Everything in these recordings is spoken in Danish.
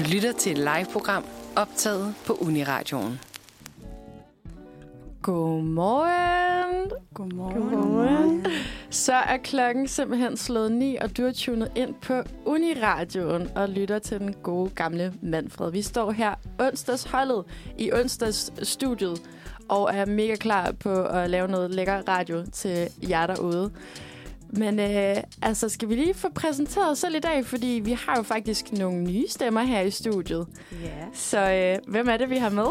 Du lytter til et live-program optaget på Uniradioen. Godmorgen. Godmorgen. Godmorgen. Så er klokken simpelthen slået 9, og du er tunet ind på Uniradioen og lytter til den gode gamle Manfred. Vi står her onsdagsholdet i onsdagsstudiet og er mega klar på at lave noget lækker radio til jer derude. Men øh, altså, skal vi lige få præsenteret os selv i dag, fordi vi har jo faktisk nogle nye stemmer her i studiet. Ja. Så øh, hvem er det, vi har med?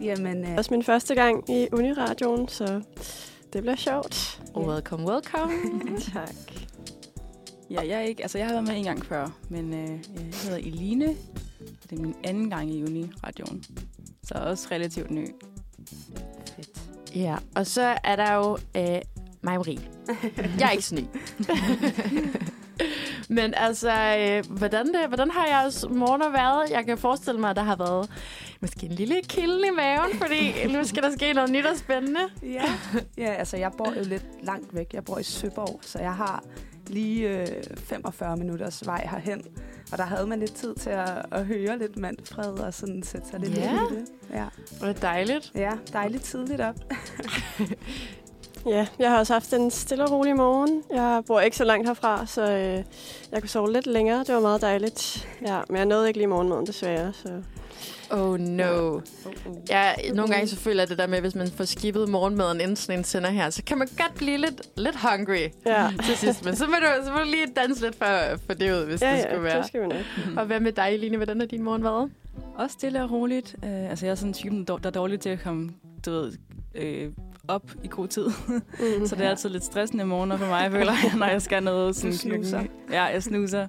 Jamen, Det øh, er også min første gang i Uniradioen, så det bliver sjovt. Yeah. Welcome, welcome. tak. ja, jeg, er ikke, altså, jeg har været med en gang før, men øh, jeg hedder Eline. Det er min anden gang i Uni-radioen. Så også relativt ny. Fedt. Ja, og så er der jo øh, mig, Marie. Jeg er ikke så ny. Men altså, øh, hvordan, det, hvordan har jeres morgener været? Jeg kan forestille mig, at der har været måske en lille kilde i maven, fordi nu skal der ske noget nyt og spændende. Ja. ja, altså jeg bor jo lidt langt væk. Jeg bor i Søborg, så jeg har lige øh, 45 minutters vej herhen. Og der havde man lidt tid til at, at høre lidt Manfred og sådan sætte sig lidt Ja. ind i det. Ja. Det dejligt. ja, dejligt tidligt op. Ja, jeg har også haft en stille og rolig morgen. Jeg bor ikke så langt herfra, så øh, jeg kunne sove lidt længere. Det var meget dejligt. Ja, men jeg nåede ikke lige morgenmaden, desværre. Så. Oh no. Ja, nogle gange så føler jeg det der med, hvis man får skibet morgenmaden inden sådan en sender her, så kan man godt blive lidt, lidt hungry Ja, til sidst. Men så må du, så må du lige danse lidt for, for det ud, hvis ja, det ja skulle være. det skal vi nok. Og hvad med dig, Line? Hvordan har din morgen været? Også stille og roligt. Øh, altså, jeg er sådan en type, der der er dårlig til at komme du ved, øh, op i god tid. Mm. Så det er altid lidt stressende morgener for mig, føler jeg, når jeg skal noget. Sådan Du snuser. Ja, jeg snuser.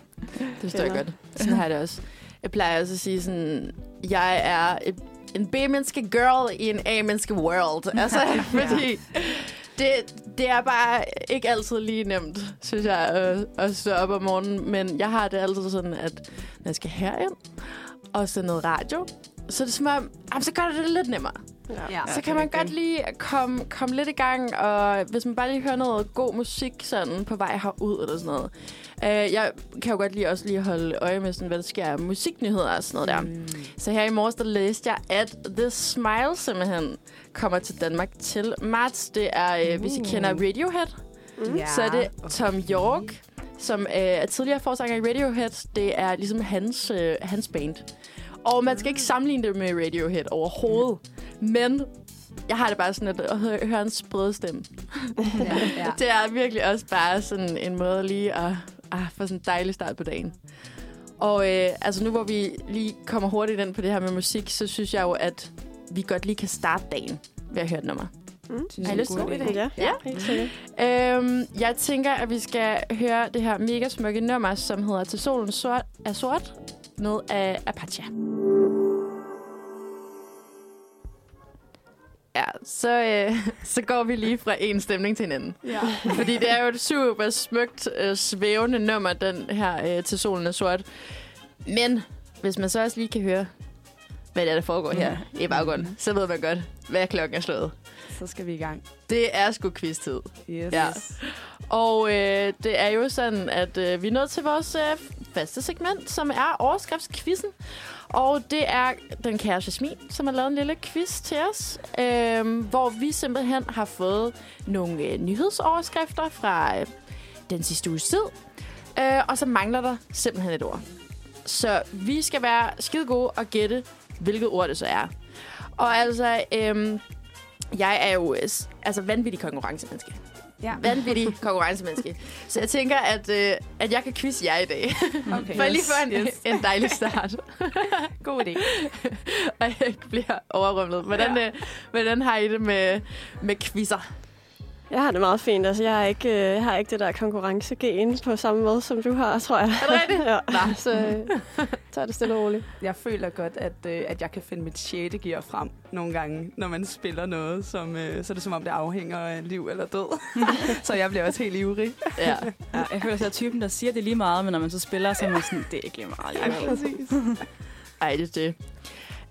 Det står jeg godt. Sådan har jeg det også. Jeg plejer også at sige sådan, jeg er et, en B-menneske girl i en A-menneske world. Altså, fordi det, det er bare ikke altid lige nemt, synes jeg, at, at stå op om morgenen. Men jeg har det altid sådan, at når jeg skal herind og se noget radio, så er det som om, jamen, så gør det det lidt nemmere. Ja. Ja. Så kan man godt lige komme, komme lidt i gang, og hvis man bare lige hører noget god musik sådan på vej herud eller sådan noget. Uh, jeg kan jo godt lige også lige holde øje med, sådan, hvad der sker af musiknyheder og sådan noget der. Mm. Så her i morges, der læste jeg, at The Smile simpelthen kommer til Danmark til marts. Det er, uh, hvis I Uh. kender Radiohead, Mm. Så er det Tom York, som uh, er tidligere forsanger i Radiohead. Det er ligesom hans, uh, hans band. Og man skal ikke sammenligne det med Radiohead overhovedet. Men jeg har det bare sådan at, at hø- høre en sprød stemme. Ja, ja. Det er virkelig også bare sådan en måde lige at, at få sådan en dejlig start på dagen. Og øh, altså nu hvor vi lige kommer hurtigt ind på det her med musik, så synes jeg jo, at vi godt lige kan starte dagen ved at høre et nummer. Mm. Synes Har I jeg er lyst en til god det? idé. Ja, Ja. helt sikkert. Øhm, jeg tænker, at vi skal høre det her mega smukke nummer, som hedder Til solen sort, er sort, med af Apache. Ja, så, øh, så går vi lige fra en stemning til en anden. Ja. Fordi det er jo et super smukt, øh, svævende nummer, den her øh, Til solen er sort. Men hvis man så også lige kan høre, hvad det er, der foregår her i baggrunden, så ved man godt, hvad klokken er slået. Så skal vi i gang. Det er sgu quiz-tid. Yes. Ja. Og øh, det er jo sådan, at øh, vi er nået til vores øh, faste segment, som er overskriftsquizzen. Og det er den kære Jasmin, som har lavet en lille quiz til os, øh, hvor vi simpelthen har fået nogle øh, nyhedsoverskrifter fra øh, den sidste uges tid. Øh, og så mangler der simpelthen et ord. Så vi skal være skide gode og gætte, hvilket ord det så er. Og altså, øh, jeg er jo øh, altså vanvittig konkurrencemenneske Ja. vanvittig konkurrencemenneske. Så jeg tænker, at, øh, at jeg kan quizze jer i dag. Okay. For lige få en, Yes. en dejlig start. God idé. og jeg bliver overrumlet. Hvordan, ja. øh, hvordan har I det med, med quizzer? Jeg har det meget fint. Altså, jeg, har ikke, øh, jeg har ikke det der konkurrencegen på samme måde, som du har, tror jeg. Er det rigtigt? ja. Så øh, tager det stille og roligt. Jeg føler godt, at, øh, at jeg kan finde mit sjette gear frem nogle gange, når man spiller noget, som, øh, så er det som om, det afhænger af liv eller død. så jeg bliver også helt ivrig. Ja. Ja, jeg føler, at jeg er typen, der siger det lige meget, men når man så spiller, så er man sådan, det er ikke lige meget. Ja, alligevel." præcis. Ej, det er det.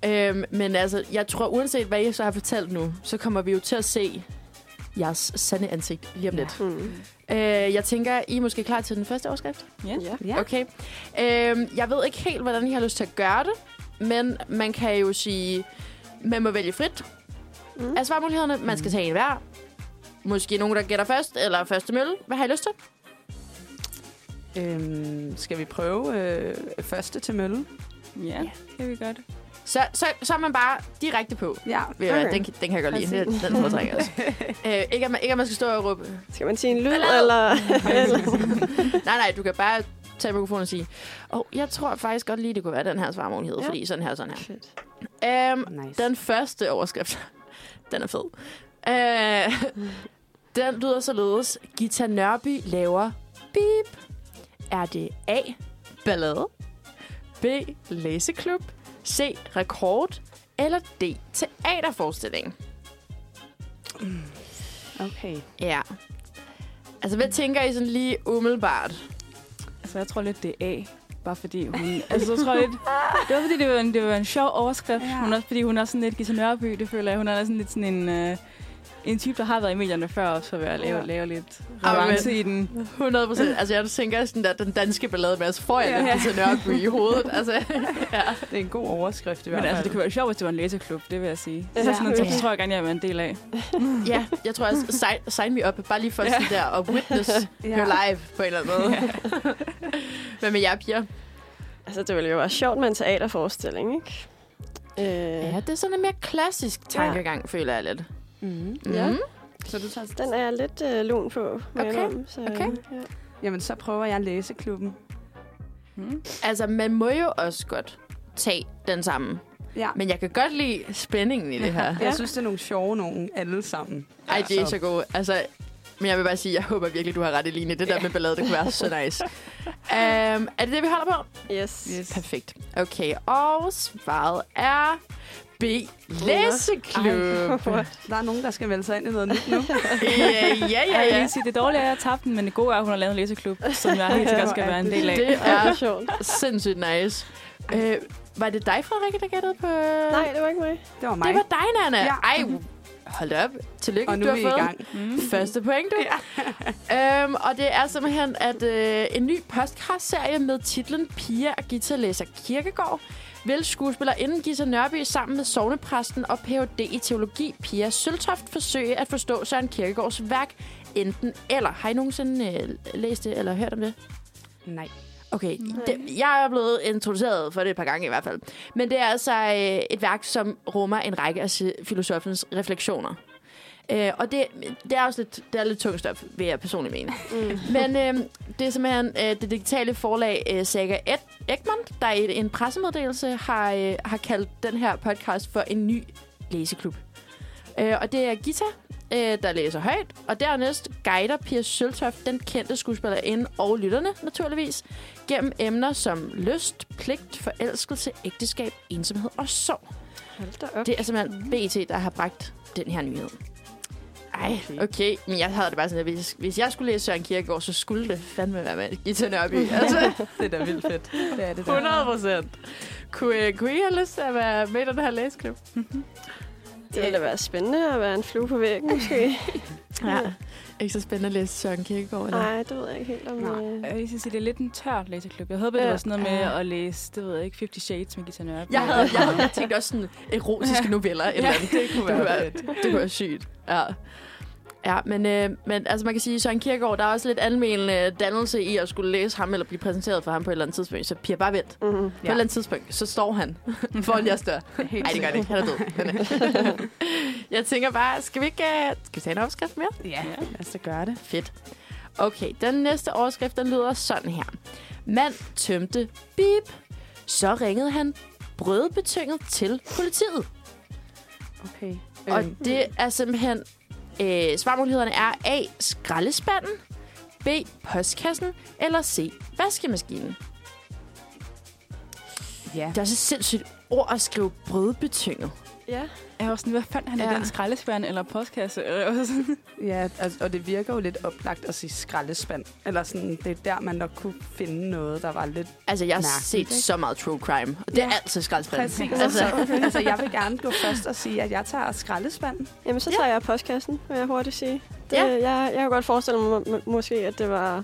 Øhm, men altså, jeg tror, uanset hvad jeg så har fortalt nu, så kommer vi jo til at se jeres sande ansigt lige om Ja. lidt. Mm. Øh, jeg tænker, I er måske klar til den første overskrift? Ja. Ja. Ja. Okay. Øh, jeg ved ikke helt, hvordan I har lyst til at gøre det, men man kan jo sige, man må vælge frit Mm. af svarmulighederne. Man skal tage en hver. Måske nogen, der gætter først, eller første mølle. Hvad har I lyst til? Øhm, skal vi prøve øh, første til mølle? Ja, det vi godt. Så, så, så er man bare direkte på. Ja. Okay. Den, den kan jeg godt lide. Den, den foretrækker jeg også. øh, ikke, at man, ikke, at man skal stå og råbe. Skal man sige en lyd, Ballade. eller... nej, nej, du kan bare tage mikrofonen og sige, åh, oh, jeg tror faktisk godt lige, det kunne være den her svarmulighed, ja. Ja. fordi sådan her, sådan her. Fedt. Um, Nice. Den første overskrift, den er fed. Uh, den lyder således. Gita Nørby laver beep. Er det A. Ballade? B. Læseklub? C. Rekord? Eller D. Teaterforestilling? Okay. Ja. Altså, hvad tænker I sådan lige umiddelbart? Altså, jeg tror lidt, det er A. Bare fordi hun... altså, jeg tror lidt... Det var fordi, det var en, det var en sjov overskrift. Ja. Hun er, fordi hun er sådan lidt Gita Nørby, det føler jeg. Hun er sådan lidt sådan en... Øh, en type, der har været i medierne før, og så vil jeg lave, Ja. lave lidt revanche i den. 100 procent. Altså, jeg tænker sådan der, den danske ballade med, så får jeg Ja. lidt til i hovedet. Altså, ja. Det er en god overskrift i Men hvert altså, fald. det kunne være sjovt, hvis det var en læseklub, det vil jeg sige. Ja. Så, sådan noget, Ja. så tror jeg gerne, jeg være en del af. ja, jeg tror også, sign, sign me up, bare lige for at Ja. sige der, og witness Ja. her live på en eller anden måde. Hvad med jer, piger? Altså, det ville jo være sjovt med en teaterforestilling, ikke? Øh, Ja, det er sådan en mere klassisk tankegang, ja. føler jeg lidt. Mm. Ja. Mhm. Så du tager... Den er jeg lidt øh, lun på, Okay, indrømme, så, okay. Ja. Jamen, så prøver jeg læseklubben. Hmm. Altså, man må jo også godt tage den samme. Ja. Men jeg kan godt lide spændingen i det her. Jeg synes, det er nogle sjove nogen alle sammen. Ej, det er så godt. Altså, men jeg vil bare sige, jeg håber virkelig, du har ret, Eline. Det der med ballade, det kunne være så nice. Um, er det det, vi holder på? Yes. Yes. Perfekt. Okay, og svaret er B. Læseklub. Der er nogen, der skal melde sig ind i noget nyt nu. ja, ja, ja, Jeg vil ja. sige, det dårlige er, at jeg tabte den, men det gode er, at hun har lavet en læseklub, som jeg helt sikkert skal være en del af. Det Ja, det er sjovt. sindssygt nice. Øh, var det dig, Frederikke, der gættede på... Nej, det var ikke mig. Det var mig. Det var dig, Nana. Ja. Ej, hold op. Tillykke, og nu du er har vi fået i gang. Mm. første point, du. Ja. øhm, og det er simpelthen at øh, en ny podcast-serie med titlen Pia og Gita læser kirkegård vil skuespillerinden Gita Nørby sammen med sovnepræsten og Ph.D. i teologi Pia Søltoft forsøge at forstå Søren Kierkegaards værk enten eller. Har I nogensinde øh, læst det eller hørt om det? Nej. Okay, det, jeg er blevet introduceret for det et par gange i hvert fald. Men det er altså øh, et værk, som rummer en række af filosofens refleksioner. Øh, og det, det er også lidt, det er lidt tungt stof, vil jeg personligt mene. Mm. Men øh, det er simpelthen øh, det digitale forlag øh, Saga Ed- Egmont, der i en pressemeddelelse har, øh, har kaldt den her podcast for en ny læseklub. Øh, og det er Gita, øh, der læser højt, og dernæst guider Pia Søltoft, den kendte skuespillerinde og lytterne naturligvis, gennem emner som lyst, pligt, forelskelse, ægteskab, ensomhed og sorg. Det er simpelthen BT, der har bragt den her nyhed. Ej, Okay. Men jeg havde det bare sådan, at hvis, hvis jeg skulle læse Søren Kierkegaard, så skulle det fandme være med Gita Nørby. Altså, Det er da vildt fedt. Det er det der. 100 procent. Kunne, øh, kunne I have lyst til at være med i den her læseklub? Det ville da være spændende at være en flue på væggen, måske. Ja. Ikke så spændende at læse Søren Kierkegaard, eller? Nej, det ved jeg ikke helt om... Nej. øh, Jeg vil sige, det er lidt en tør læseklub. Jeg håber, det Ja. var sådan noget med Ja. at læse, det ved jeg ikke, 50 Shades med Gita Nørby. Jeg havde, jeg havde tænkt også sådan erotiske noveller. Eller Ja, andet. det, kunne være være, fedt. det kunne være sygt. Ja. Ja, men, øh, men altså man kan sige, Søren Kierkegaard, der er også lidt almen øh, dannelse i at skulle læse ham, eller blive præsenteret for ham på et eller andet tidspunkt. Så Pia, bare vent. mhm. På et eller andet tidspunkt, så står han foran jeres dør. Nej, det gør det ikke. Han er død. Øh, jeg tænker bare, skal vi ikke uh, skal vi tage en opskrift mere? Ja, lad os da gøre det. Fedt. Okay, den næste overskrift, den lyder sådan her. Mand tømte bip. Så ringede han brødbetynget til politiet. Okay. Og Øhm, det er simpelthen... Øh, svarmulighederne er A. Skraldespanden, B. Postkassen, eller C. Vaskemaskinen. ja. Det er også et sindssygt ord at skrive brødbetynget. Ja. Jeg var sådan, hvad fandt han ja. Ja. i den skraldespand eller postkasse? Ja, altså, og det virker jo lidt oplagt at sige skraldespand. Eller sådan, det er der, man nok kunne finde noget, der var lidt... Altså, jeg har Mærkeligt, set ikke? så meget true crime. Og det er Ja. altid skraldespand. Præcis. Altså, Altså, altså, jeg vil gerne gå først og sige, at jeg tager skraldespanden. Jamen, så tager jeg postkassen, vil jeg hurtigt sige. Det, Ja. jeg, jeg kan godt forestille mig må, måske, at det var...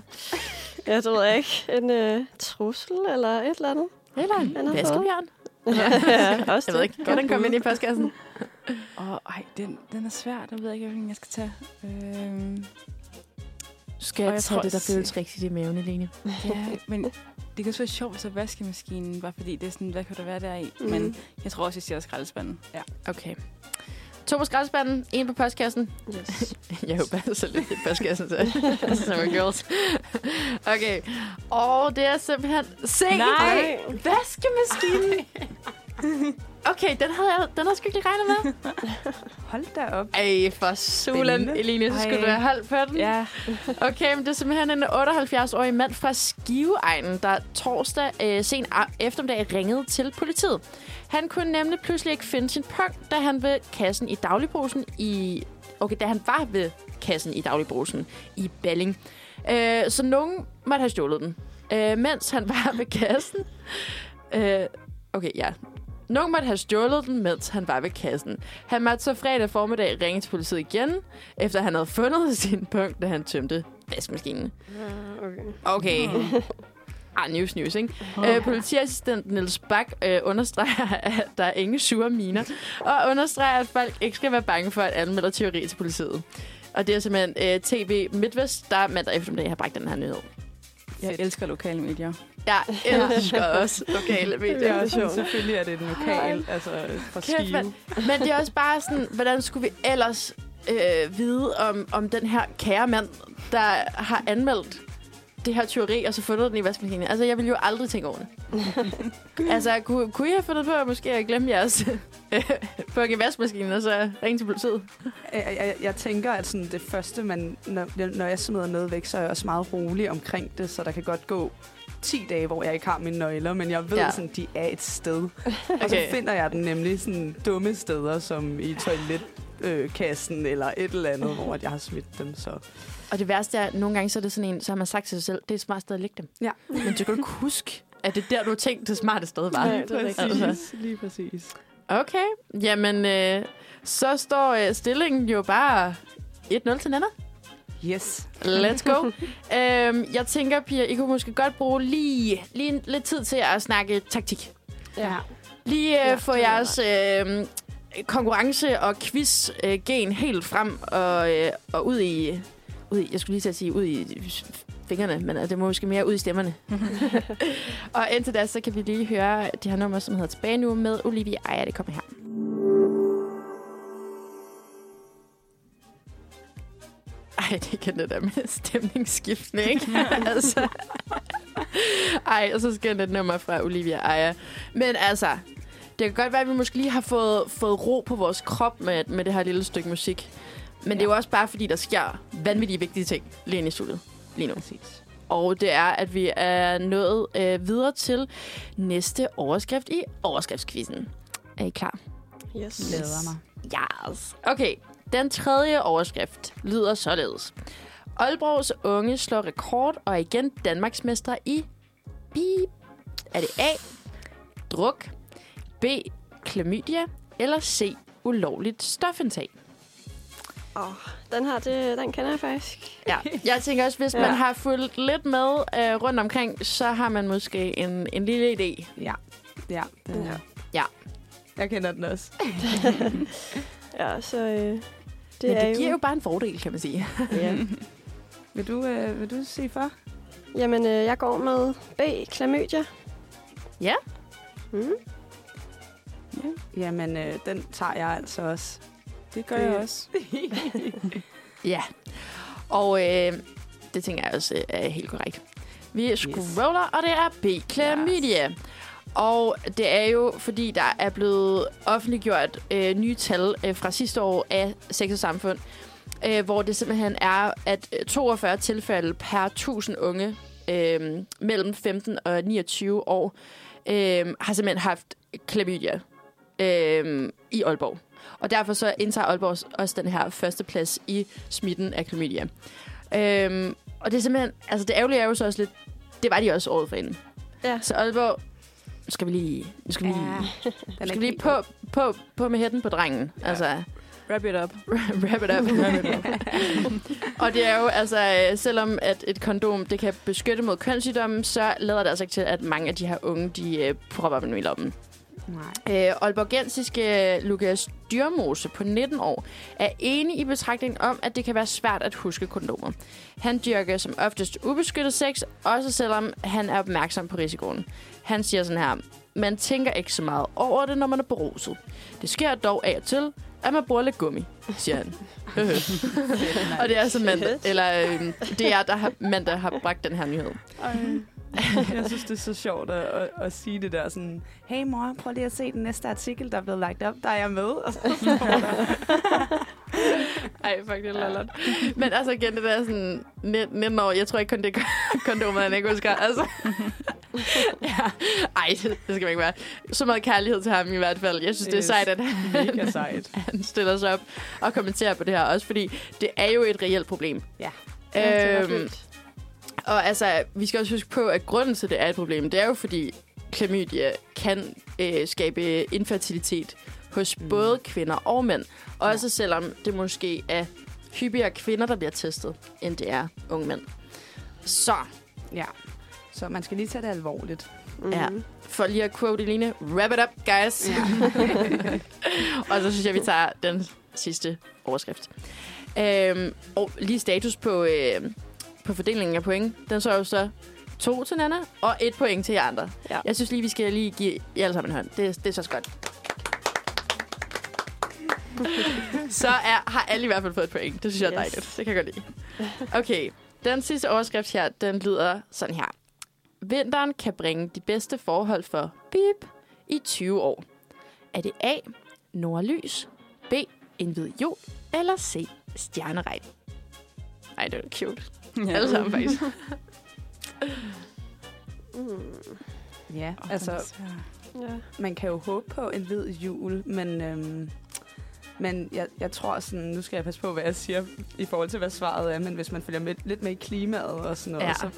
Ja, det ved jeg ikke. En øh, trussel eller et eller andet. eller en vaskebjørn. Ja, også Jeg ved ikke, kan den komme ind i postkassen? Åh, ej, den, den er svær. Den ved jeg ikke, hvilken jeg skal tage. Øhm, Skal Og jeg jeg tage det, der føles rigtigt i maven, Eline? ja, men det kan også være sjovt at vaskemaskinen, bare fordi det er sådan, hvad kan der være der i? Mhm. Men jeg tror også, jeg siger skraldespanden. Ja. Okay. To på skraldespanden, en på postkassen. Yes. Jeg håber altså lidt i postkassen, så er girls. Okay. Og det er simpelthen... Se! Nej! Vaskemaskinen! Okay, den havde jeg, den havde sgu ikke lige regnet med. Hold da op. Ej, for Spændende. Eline, så skulle Ej. du have halvt på den. Ja. Okay, men det er simpelthen en 78-årig mand fra Skiveegnen, der torsdag øh, sen eftermiddag ringede til politiet. Han kunne nemlig pludselig ikke finde sin punkt, da han ved kassen i dagligbrusen i... Okay, da han var ved kassen i dagligbrusen i Balling. Øh, så nogen måtte have stjålet den. Øh, mens han var ved kassen... Øh, okay, ja. Nogen måtte have stjålet den, mens han var ved kassen. Han måtte så fredag formiddag ringe til politiet igen, efter han havde fundet sin punkt, da han tømte vaskemaskinen. Ja, okay. Okay. Ah, news, news, ikke? Øh, politiassistent Niels Bak øh, understreger, at der er ingen sure miner, og understreger, at folk ikke skal være bange for at anmelde teori til politiet. Og det er simpelthen øh, TV MidtVest, der mandag eftermiddag har bragt den her nyhed. Jeg elsker lokale medier. Jeg elsker også lokale medier. Det er sjovt. Selvfølgelig er det en lokal, altså fra Kæft, Skive. mand. Men det er også bare sådan, hvordan skulle vi ellers øh, vide om, om den her kære mand, der har anmeldt det her tyveri, og så fundet den i vaskemaskinen. Altså, jeg ville jo aldrig tænke over det. altså, kunne, kunne I have fundet på at måske at glemme jeres øh, buk i vaskemaskinen, og så ringe til politiet? Jeg, jeg, jeg tænker, at sådan det første, man, når, når jeg smider noget væk, så er jeg også meget rolig omkring det, så der kan godt gå 10 dage, hvor jeg ikke har mine nøgler, men jeg ved, Ja. sådan, de er et sted. Okay. Og så finder jeg den nemlig sådan dumme steder, som i toiletkassen eller et eller andet, hvor jeg har smidt dem. Så. Og det værste er, at nogle gange så er det sådan en, så har man sagt til sig selv, det er et smart sted at lægge dem. Ja. Men du kan ikke huske, at det er der, du har tænkt, det smarte sted var. Nej, det er rigtigt. Altså. Lige præcis. Okay, jamen øh, så står øh, stillingen jo bare 1-0 til Nana. Yes. Let's go. øhm, jeg tænker, Pia, I kunne måske godt bruge lige, lige en- lidt tid til at snakke taktik. Ja. Lige øh, Ja, få er jeres øh, konkurrence- og quiz-gen helt frem og, øh, og ud i, ud i... Jeg skulle lige til at sige ud i fingrene, men øh, det må måske mere ud i stemmerne. og indtil da, så kan vi lige høre de her numre, som hedder Tilbage nu med Olivia Ejer. Det kommer her. Ej, det kan det der med stemningsskiftende, ikke? altså. Ej, og så skal det nummer fra Olivia Ejer. Men altså, det kan godt være, at vi måske lige har fået, fået ro på vores krop med, med det her lille stykke musik. Men ja. det er jo også bare, fordi der sker vanvittige vigtige ting lige inde i studiet lige nu. Præcis. Og det er, at vi er nået øh, videre til næste overskrift i overskriftskvisten. Er I klar? Yes. Glæder mig. Yes. Okay, den tredje overskrift lyder således. Aalborgs unge slår rekord og er igen Danmarksmestre i bip. Er det A. Druk, B. Klamydia eller C. Ulovligt stofindtag? Oh, den her, det, den kender jeg faktisk. Ja, jeg tænker også, hvis ja. Ja. man har fulgt lidt med øh, rundt omkring, så har man måske en, en lille idé. Ja. Ja. Den Ja. her. Ja. Jeg kender den også. Ja, så øh, det Det Men er det giver jo bare en fordel, kan man sige. Ja. Vil du, øh, vil du sige for? Jamen, øh, jeg går med B. Klamydia. Ja. Mm. Jamen, øh, den tager jeg altså også. Det gør jeg også. Ja. Og øh, det tænker jeg også øh, er helt korrekt. Vi scroller, og det er B. Chlamydia. Og det er jo, fordi der er blevet offentliggjort øh, nye tal øh, fra sidste år af Sex og Samfund, øh, hvor det simpelthen er, at øh, 42 tilfælde per 1000 unge øh, mellem 15 og 29 år øh, har simpelthen haft klamydia. øh, i Aalborg. Og derfor så indtager Aalborg også den her første plads i smitten af klamydia. Øh, og det er simpelthen, altså det ærgerlige er jo så også lidt, det var de også året for inden. Ja. Så Aalborg, nu skal vi lige, nu skal vi lige, Den nu skal vi lige på, på, på med hætten på drengen. Ja. Altså, Wrap it up. wrap it up. Wrap it up. og det er jo, altså, øh, selvom at et kondom, det kan beskytte mod kønssygdomme, så lader det altså ikke til, at mange af de her unge, de øh, propper dem i lommen. Nej. Øh, Aalborgensiske Lukas Dyrmose på 19 år er enig i betragtningen om, at det kan være svært at huske kondomer. Han dyrker som oftest ubeskyttet sex, også selvom han er opmærksom på risikoen. Han siger sådan her, man tænker ikke så meget over det, når man er beruset. Det sker dog af og til, at man bruger lidt gummi, siger han. og det er altså Manda, eller øh, det er der har, Manda har bragt den her nyhed. Jeg synes, det er så sjovt at, at, at sige det der sådan, hey mor, prøv lige at se den næste artikel, der er blevet lagt op, der er jeg med. Og så. Ej, fuck, det er lallert. Men altså igen, det der sådan 19 år, jeg tror ikke kun det er kondomer, han ikke husker. Altså. ja. Ej, det skal man ikke være. Så meget kærlighed til ham i hvert fald. Jeg synes, det er Yes. sejt, at han, sejt. han stiller sig op og kommenterer på det her. Også fordi det er jo et reelt problem. Ja. Det er Øhm. Og altså, vi skal også huske på, at grunden til, at det er et problem, det er jo fordi klamydia kan øh, skabe infertilitet hos mm. både kvinder og mænd. Også ja. selvom det måske er hyppigere kvinder, der bliver testet, end det er unge mænd. Så, Ja. Så man skal lige tage det alvorligt. Mhm. ja. for lige at quote Eline, wrap it up, guys. Ja. og så synes jeg, vi tager den sidste overskrift. Øhm, og lige status på, øh, på fordelingen af point. Den så jo så to til Nana, og et point til jer andre. Ja. Jeg synes lige, vi skal lige give jer alle sammen en hånd. Det, det er så godt. så er, har alle i hvert fald fået et point. Det synes jeg er Yes. dejligt. Det kan jeg godt lide. Okay, den sidste overskrift her, den lyder sådan her. Vinteren kan bringe de bedste forhold for bip i 20 år. Er det A. Nordlys, B. En hvid jul, eller C. Stjerneregn? Ej, det er cute. Ja. Alle sammen faktisk. Mm. Ja, Oh, altså, Ja. man kan jo håbe på en hvid jul, men, øhm, men jeg, jeg tror sådan, nu skal jeg passe på, hvad jeg siger i forhold til, hvad svaret er, men hvis man følger med, lidt med i klimaet og sådan noget, Ja. så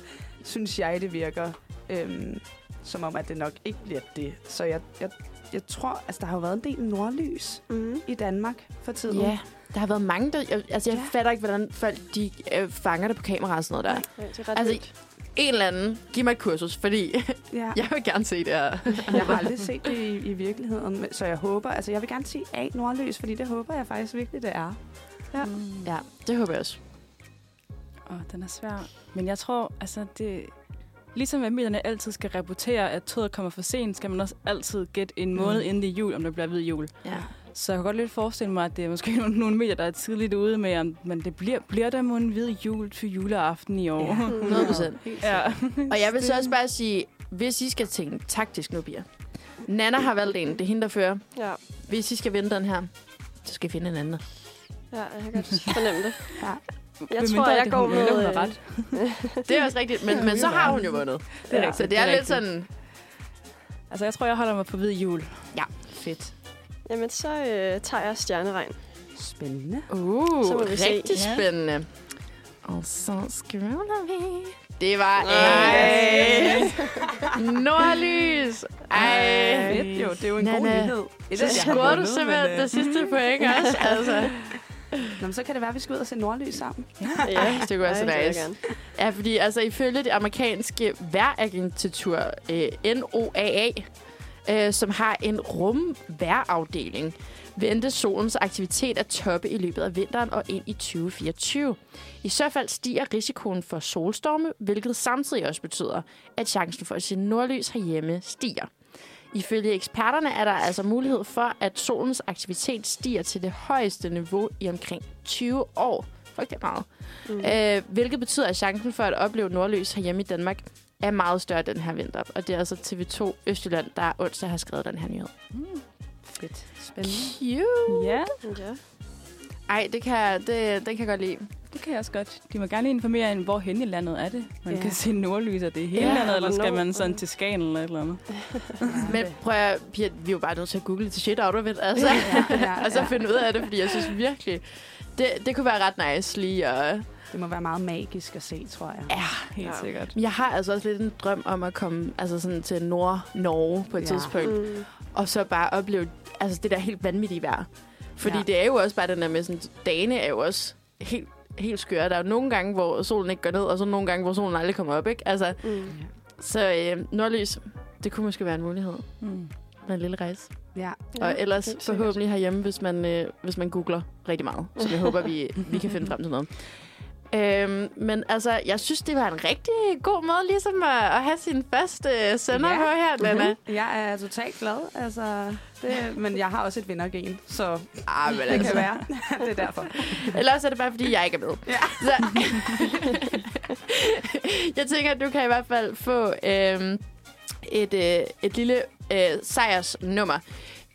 synes jeg, det virker øhm, som om, at det nok ikke bliver det. Så jeg, jeg, jeg tror, altså der har jo været en del nordlys Mm. i Danmark for tiden. Ja, der har været mange, der... Jeg, altså, jeg Ja. fatter ikke, hvordan folk de, øh, fanger det på kamera og sådan noget der. Ja, det er ret Altså, vildt. En eller anden, giv mig et kursus, fordi ja. jeg vil gerne se det her. Jeg har aldrig set det i, i virkeligheden, så jeg håber, altså jeg vil gerne sige A, nordlys, fordi det håber jeg faktisk virkelig, det er. Ja. Mm. Ja, det håber jeg også. Åh, den er svær. Men jeg tror, altså det... Ligesom at medierne altid skal rapportere, at toget kommer for sent, skal man også altid gætte en måned Mm. inden det er jul, om der bliver hvid jul. Ja. Så jeg kan godt lidt forestille mig, at det er måske nogle, nogle medier, der er tidligt ude med, om, men det bliver, bliver der må en hvid jul til juleaften i år. Ja. 100 procent. Ja. Og jeg vil så også bare sige, hvis I skal tænke taktisk nu, Bia. Nana har valgt en, det er hende, der fører. Ja. Hvis I skal vinde den her, så skal I finde en anden. ja, jeg kan godt fornemme det. Ja. Jeg Hvem tror, mindre, jeg det går hun med... vælger, hun har øh, ret. Det er også rigtigt, men, men så har hun jo vundet. Det er Så rigtigt, det er, det er lidt rigtigt. sådan... Altså, jeg tror, jeg holder mig på hvid jul. Fedt. Jamen, så øh, tager jeg stjerneregn. Spændende. Uh, Så må vi se. rigtig Ja. spændende. Og så scroller vi. Det var Ej. nordlys. Ej. Fedt jo, det er jo en god Nana, nyhed. Så jeg har scorer du simpelthen det sidste point også. Altså. Nå, men så kan det være, at vi skal ud og se nordlys sammen. Ja, det kunne være så Ej, det vil jeg nice. gerne. Ja, fordi altså ifølge det amerikanske vejragentur øh, NOAA, øh, som har en rumvejrafdeling, ventes solens aktivitet at toppe i løbet af vinteren og ind i 2024. I så fald stiger risikoen for solstorme, hvilket samtidig også betyder, at chancen for at se nordlys herhjemme stiger. Ifølge eksperterne er der altså mulighed for, at solens aktivitet stiger til det højeste niveau i omkring 20 år. Fuck, det er meget. Mm. Øh, hvilket betyder, at chancen for at opleve nordlys herhjemme i Danmark er meget større den her vinter. Og det er altså TV2 Østjylland, der onsdag har skrevet den her nyhed. Fedt. Spændende. Cute. Ja. Ja. Ej, det kan, det, den kan jeg godt lide. Det kan jeg også godt. De må gerne informere en, hvor hen i landet er det. Man Ja. kan se nordlyser, det er hele Ja, landet, eller skal man sådan til Skagen eller et eller andet? Men prøv at, Pia, vi er jo bare nødt til at google til shit out of it, altså. Ja, ja, og så ja. finde ud af det, fordi jeg synes virkelig, det, det kunne være ret nice lige at... Det må være meget magisk at se, tror jeg. Ja, Helt Ja. sikkert. Jeg har altså også lidt en drøm om at komme altså sådan til Nord-Norge på et Ja. tidspunkt, Mm. og så bare opleve altså det der helt vanvittige vejr. Fordi Ja. ja. det er jo også bare den der med sådan, dagene er jo også helt, helt skøre. Der er jo nogle gange, hvor solen ikke går ned, og så nogle gange, hvor solen aldrig kommer op, ikke? Altså, Mm. så øh, nordlys, det kunne måske være en mulighed Mm. med en lille rejse. Ja. Ja, og ellers sikkert. forhåbentlig herhjemme, hvis man, øh, hvis man googler rigtig meget. Så jeg håber, vi, vi kan finde frem til noget. Øhm, men altså, jeg synes, det var en rigtig god måde ligesom at, at have sin første øh, sender Ja. på her, Lena. Jeg er totalt glad, altså, det, men jeg har også et vindergen, så Ah, men det altså. kan være. det er derfor. Eller også er det bare, fordi jeg ikke er med. Ja. Så, jeg tænker, at du kan i hvert fald få øhm, et, øh, et lille øh, sejrsnummer.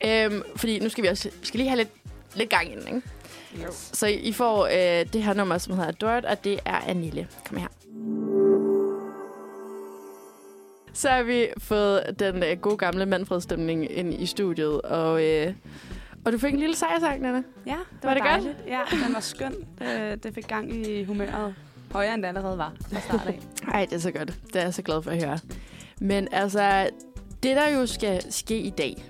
Øhm, fordi nu skal vi også vi skal lige have lidt, lidt gang i den, ikke? Yes. Så I får øh, det her nummer, som hedder Adored, og det er Anille. Kom her. Så har vi fået den øh, gode gamle Manfred-stemning ind i studiet, og, øh, og du fik en lille sejrsang, Nana. Ja, det Var var, det godt? dejligt. Ja, den var skøn. Det, det fik gang i humøret. Højere end det allerede var fra start af. Ej, det er så godt. Det er jeg så glad for at høre. Men altså, det der jo skal ske i dag,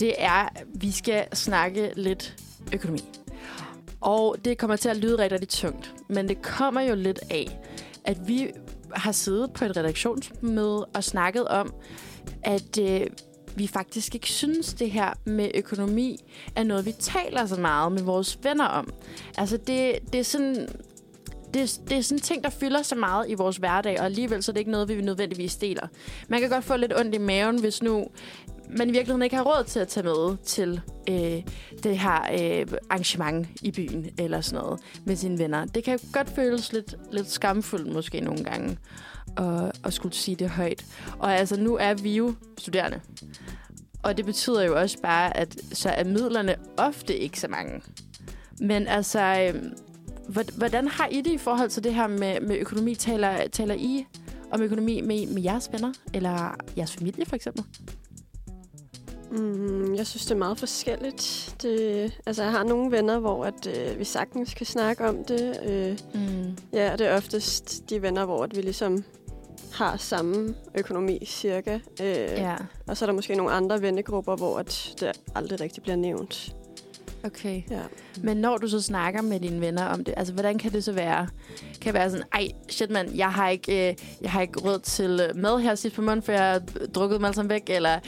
det er, at vi skal snakke lidt økonomi. Og det kommer til at lyde rigtig, rigtig tungt. Men det kommer jo lidt af, at vi har siddet på et redaktionsmøde og snakket om, at øh, vi faktisk ikke synes, det her med økonomi er noget, vi taler så meget med vores venner om. Altså, det, det er sådan det, det er sådan ting, der fylder så meget i vores hverdag, og alligevel så er det ikke noget, vi nødvendigvis deler. Man kan godt få lidt ondt i maven, hvis nu man i virkeligheden ikke har råd til at tage med til øh, det her øh, arrangement i byen, eller sådan noget, med sine venner. Det kan godt føles lidt, lidt skamfuldt måske nogle gange, at, at skulle sige det højt. Og altså, nu er vi jo studerende. Og det betyder jo også bare, at så er midlerne ofte ikke så mange. Men altså, øh, Hvordan har I det i forhold til det her med, med økonomi? Taler, taler I om økonomi med, med jeres venner? Eller jeres familie, for eksempel? Mm, jeg synes, det er meget forskelligt. Det, altså, jeg har nogle venner, hvor at, øh, vi sagtens kan snakke om det. Øh, Mm. ja, og det er oftest de venner, hvor at vi ligesom har samme økonomi cirka. Øh, Ja, Og så er der måske nogle andre vennegrupper, hvor at det aldrig rigtig bliver nævnt. Okay. Ja. Men når du så snakker med dine venner om det, altså hvordan kan det så være? Kan det være sådan, ej, shit mand, jeg har ikke, øh, jeg har ikke råd til øh, mad her sidst på måneden, for jeg har drukket dem alle sammen væk? Eller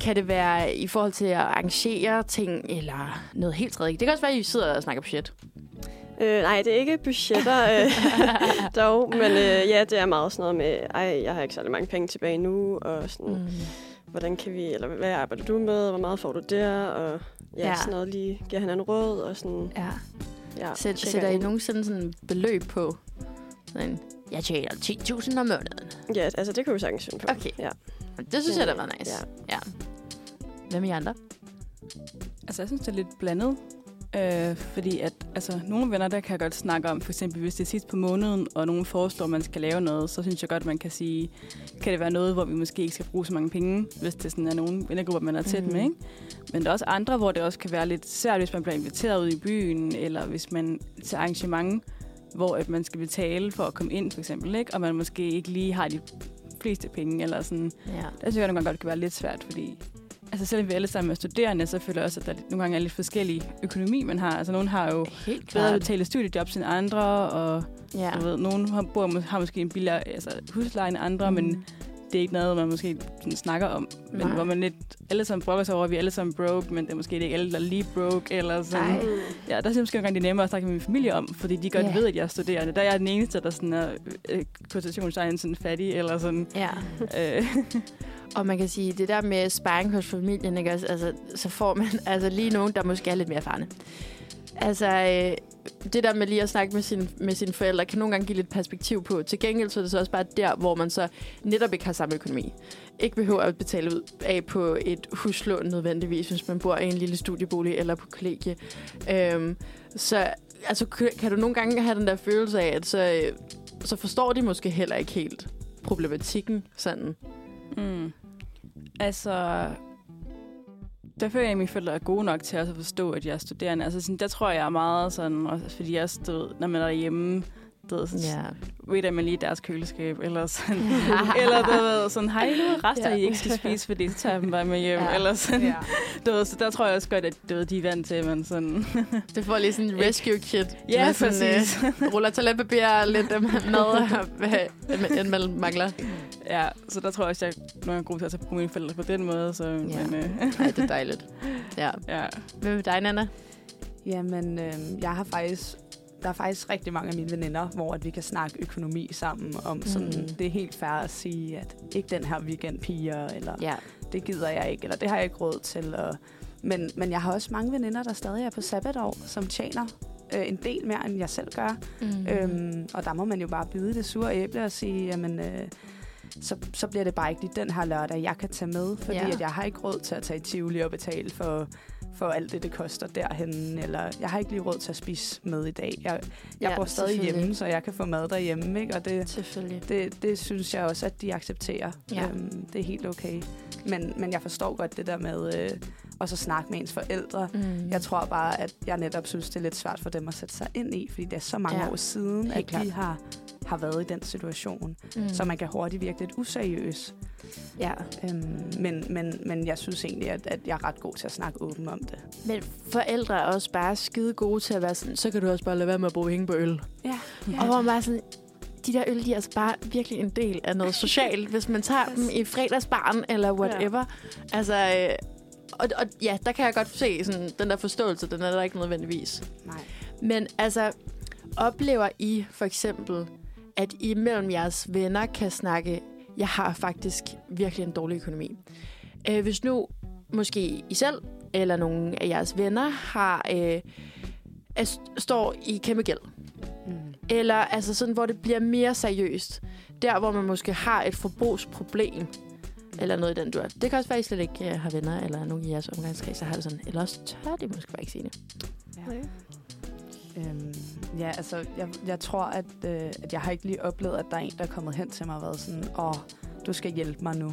kan det være i forhold til at arrangere ting, eller noget helt tredje? Det kan også være, at I sidder og snakker budget. Øh, nej, det er ikke budgetter øh, dog, men øh, ja, det er meget sådan noget med, ej, jeg har ikke særlig mange penge tilbage nu, og sådan, mm. Hvordan kan vi, eller hvad arbejder du med, hvor meget får du der, og ja, Ja. sådan noget lige, giver hinanden råd, og sådan, Ja. ja. Sæt, sætter I ind. nogensinde sådan beløb på? Sådan, jeg tjener 10.000 om måneden. Ja, altså det kan vi sagtens finde på. Okay. Ja. Det synes jeg, der var nice. ja. ja. Hvem er I andre? Altså, jeg synes, det er lidt blandet. Øh, fordi at, altså, nogle venner, der kan jeg godt snakke om, for eksempel hvis det er sidst på måneden, og nogen foreslår, at man skal lave noget, så synes jeg godt, man kan sige, kan det være noget, hvor vi måske ikke skal bruge så mange penge, hvis det sådan er nogle vennegrupper, man er tæt Mhm. med, ikke? Men der er også andre, hvor det også kan være lidt svært, hvis man bliver inviteret ud i byen, eller hvis man til arrangement, hvor at man skal betale for at komme ind, for eksempel, ikke? Og man måske ikke lige har de fleste penge, eller sådan. Ja. Der synes jeg nogle gange godt kan være lidt svært, fordi altså selvom vi alle sammen er studerende, så føler jeg også, at der nogle gange er lidt forskellig økonomi, man har. Altså nogle har jo Helt bedre betale studiejobs end andre, og Ja. du ved, nogen har, bor, har måske en billigere altså, husleje end andre, mm. men det er ikke noget, man måske sådan snakker om. Men Nej. hvor man lidt alle sammen brokker sig over, at vi er alle sammen broke, men det er måske ikke alle, der er lige broke, eller sådan. Ej. Mm. Ja, der er måske nogle gange, det er nemmere at snakke med min familie om, fordi de godt yeah. ved, at jeg er studerende. Der er jeg den eneste, der sådan er øh, quotationstegn sådan fattig, eller sådan. ja. Øh, Og man kan sige, det der med sparring hos familien, ikke? Altså, så får man altså lige nogen, der måske er lidt mere erfarne. Altså, øh, det der med lige at snakke med, sin, med sine forældre, kan nogle gange give lidt perspektiv på. Til gengæld så er det så også bare der, hvor man så netop ikke har samme økonomi. Ikke behøver at betale ud af på et huslån nødvendigvis, hvis man bor i en lille studiebolig eller på kollegie. Øhm, så altså, kan du nogle gange have den der følelse af, at så, øh, så forstår de måske heller ikke helt problematikken sådan. Mm. Altså, der føler jeg, at mine forældre er gode nok til også at forstå, at jeg er studerende. Altså, sådan, der tror jeg er meget sådan, også fordi jeg stod, når man er hjemme, du ved, sådan, Ja. ved man lige deres køleskab, eller sådan, eller du ved, sådan, har I nogle rester, Ja. I ikke skal spise, fordi så tager jeg dem bare med hjem, Ja. eller sådan. Ja. Du ved, så der tror jeg også godt, at du ved, de er vant til, men sådan, Det får lige sådan en rescue kit. ja, med sådan, præcis. øh, ruller toiletpapir og lidt øh, mad, end man mangler. Ja, så der tror jeg også, at jeg er nogle gange er god til at tage på mine forældre på den måde, så, Ja. men, øh, Ej, det er dejligt. Ja. ja. Hvad med dig, Nana? Jamen, øh, jeg har faktisk... Der er faktisk rigtig mange af mine veninder, hvor at vi kan snakke økonomi sammen om sådan, Mm. mm. det er helt fair at sige, at ikke den her weekend piger, eller Ja. det gider jeg ikke, eller det har jeg ikke råd til. Og, men, men jeg har også mange veninder, der stadig er på sabbatår, som tjener øh, en del mere, end jeg selv gør. Mm. Øhm, og der må man jo bare bide det sure æble og sige, jamen, øh, så, så bliver det bare ikke lige den her lørdag, jeg kan tage med, fordi Ja. at jeg har ikke råd til at tage i Tivoli og betale for, for alt det, det koster derhen eller jeg har ikke lige råd til at spise med i dag. Jeg, jeg Ja, bor stadig hjemme, så jeg kan få mad derhjemme, ikke? og det, det, det synes jeg også, at de accepterer. Ja. Øhm, det er helt okay. Men, men jeg forstår godt det der med øh, også at snakke med ens forældre. Mm. Jeg tror bare, at jeg netop synes, det er lidt svært for dem at sætte sig ind i, fordi det er så mange ja, år siden, helt at klart. de har, har været i den situation. mm. Så man kan hurtigt virke lidt useriøs. Ja. Øhm, men, men, men jeg synes egentlig, at, at jeg er ret god til at snakke åben om det. Men forældre er også bare skide gode til at være sådan, så kan du også bare lade være med at bruge penge på øl. Ja. Og hvor man bare sådan, de der øl, de er altså bare virkelig en del af noget socialt, hvis man tager dem i fredagsbaren eller whatever. Ja. Altså, øh, og, og ja, der kan jeg godt se sådan, den der forståelse, den er der ikke nødvendigvis. Nej. Men altså, oplever I for eksempel, at I mellem jeres venner kan snakke, jeg har faktisk virkelig en dårlig økonomi. Øh, hvis nu måske I selv eller nogle af jeres venner har øh, er, står i kæmpe gæld, Mm. eller altså sådan, hvor det bliver mere seriøst. Der, hvor man måske har et forbrugsproblem, eller noget i den dur. Det kan også være, at I slet ikke øh, har venner, eller nogen i jeres omgangskreds, der har det sådan. Eller også tør de måske bare ikke sige det. Ja. Øhm, ja, altså, jeg, jeg tror, at, øh, at jeg har ikke lige oplevet, at der er en, der er kommet hen til mig og været sådan, åh, du skal hjælpe mig nu.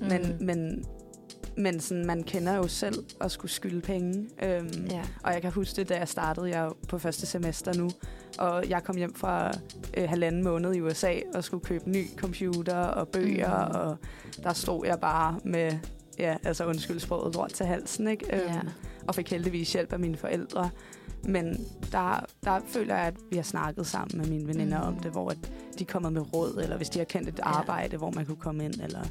Mm. Men, men, men sådan, man kender jo selv at skulle skylde penge. Øhm, ja. Og jeg kan huske det, da jeg startede. Jeg på første semester nu. Og jeg kom hjem fra øh, halvanden måned i USA og skulle købe ny computer og bøger. Mm. Og der stod jeg bare med, ja, altså undskyld sproget, lort til halsen. Ikke? Ja. Øhm, og fik heldigvis hjælp af mine forældre. Men der, der føler jeg, at vi har snakket sammen med mine veninder Mm. om det, hvor at de er kommet med råd, eller hvis de har kendt et Ja. arbejde, hvor man kunne komme ind, eller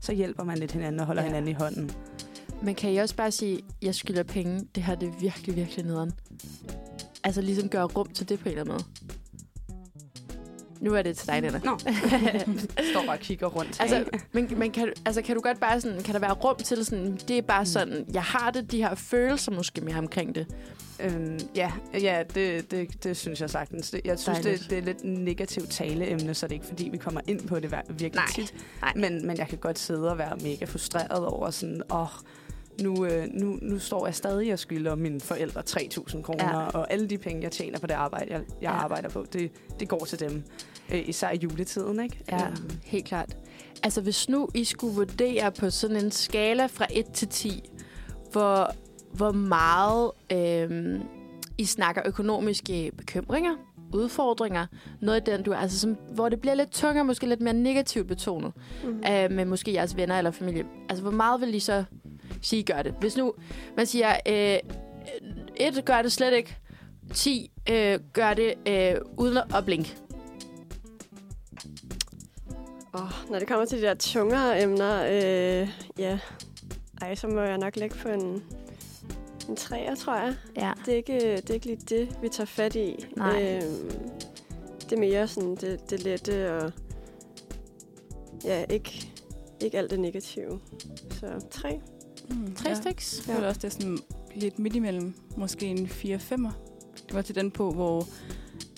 så hjælper man lidt hinanden og holder ja. hinanden i hånden. Men kan I også bare sige, jeg skylder penge, det her det er virkelig, virkelig nederen. Altså ligesom gøre rum til det på en eller anden måde. Nu er det til dig, Nana. Nå. Står bare og kigger rundt. Altså, men, men kan, du- altså, kan du godt bare sådan, kan der være rum til sådan, det er bare sådan, jeg har det, de her følelser måske mere omkring det. Øhm, ja, ja det, det, det synes jeg sagtens. Jeg synes, Dejligt. det, det er lidt negativt taleemne, så det er ikke fordi, vi kommer ind på det virkelig Nej, tit. nej. Men, men jeg kan godt sidde og være mega frustreret over sådan, åh, nu, øh, nu, nu står jeg stadig og skylder mine forældre 3.000 kroner, Ja. og alle de penge, jeg tjener på det arbejde, jeg, jeg Ja. arbejder på, det, det går til dem. Øh, især i juletiden, ikke? Ja, Øhm, helt klart. Altså, hvis nu I skulle vurdere på sådan en skala fra 1 til 10, hvor, hvor meget øhm, I snakker økonomiske bekymringer, udfordringer, noget af den, du altså, som, hvor det bliver lidt tungere, måske lidt mere negativt betonet, Mm. øh, med måske jeres venner eller familie. Altså, hvor meget vil I så sige, gør det? Hvis nu man siger, øh, et gør det slet ikke, 10 øh, gør det øh, uden at blinke. Oh, når det kommer til de der tungere emner, øh, ja, ej, så må jeg nok lægge på en, en træer, tror jeg. Ja. Det er, ikke, det er ikke lige det, vi tager fat i. Nej. Øhm, det er mere sådan det, det lette og ja, ikke, ikke alt det negative. Så tre. Mm, Tre ja. styks. Jeg føler også, det sådan lidt midt imellem. Måske en 4-5'er. det var til den på, hvor...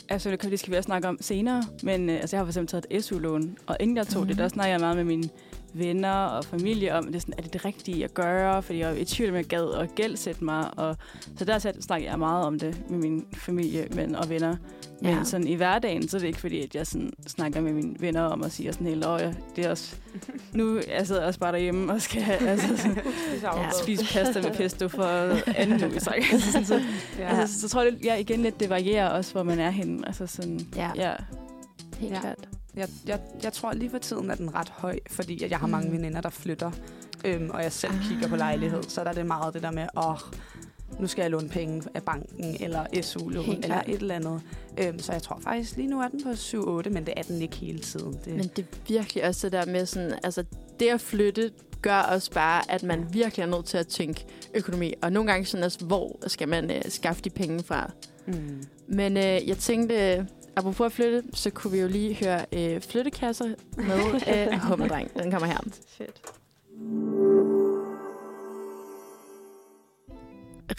Altså, det kan vi skal vi også snakke om senere, men øh, altså, jeg har for eksempel taget et SU-lån, og inden jeg tog mm. det, der snakker jeg meget med mine venner og familie om, det er, sådan, er det det rigtige at gøre, fordi jeg var i tvivl, om jeg gad at gældsætte mig. Og, så der snakker jeg meget om det med min familie men, og venner. Men ja. sådan i hverdagen, så er det ikke fordi, at jeg sådan snakker med mine venner om at sige sådan helt, åh ja, det er også, nu jeg sidder også bare derhjemme og skal altså, sådan, ja, spise pasta med pesto for anden uge. Så, altså, så, ja. altså, så tror jeg ja, igen lidt, det varierer også, hvor man er henne. Altså sådan, ja. ja. Helt ja. klart. Jeg, jeg, jeg tror lige for tiden, at den ret høj, fordi jeg har mange mm. veninder, der flytter, øhm, og jeg selv ah. kigger på lejlighed, så der er det meget det der med, åh, oh, nu skal jeg låne penge af banken, eller SU-lån, eller et eller andet. Øhm, så jeg tror faktisk, lige nu er den på 7-8, men det er den ikke hele tiden. Det... Men det er virkelig også det der med sådan, altså det at flytte gør også bare, at man virkelig er nødt til at tænke økonomi. Og nogle gange sådan, altså, hvor skal man øh, skaffe de penge fra? Mm. Men øh, jeg tænkte, apropos at flytte, så kunne vi jo lige høre øh, flyttekasser med øh, Hummerdreng. Den kommer her. Fedt.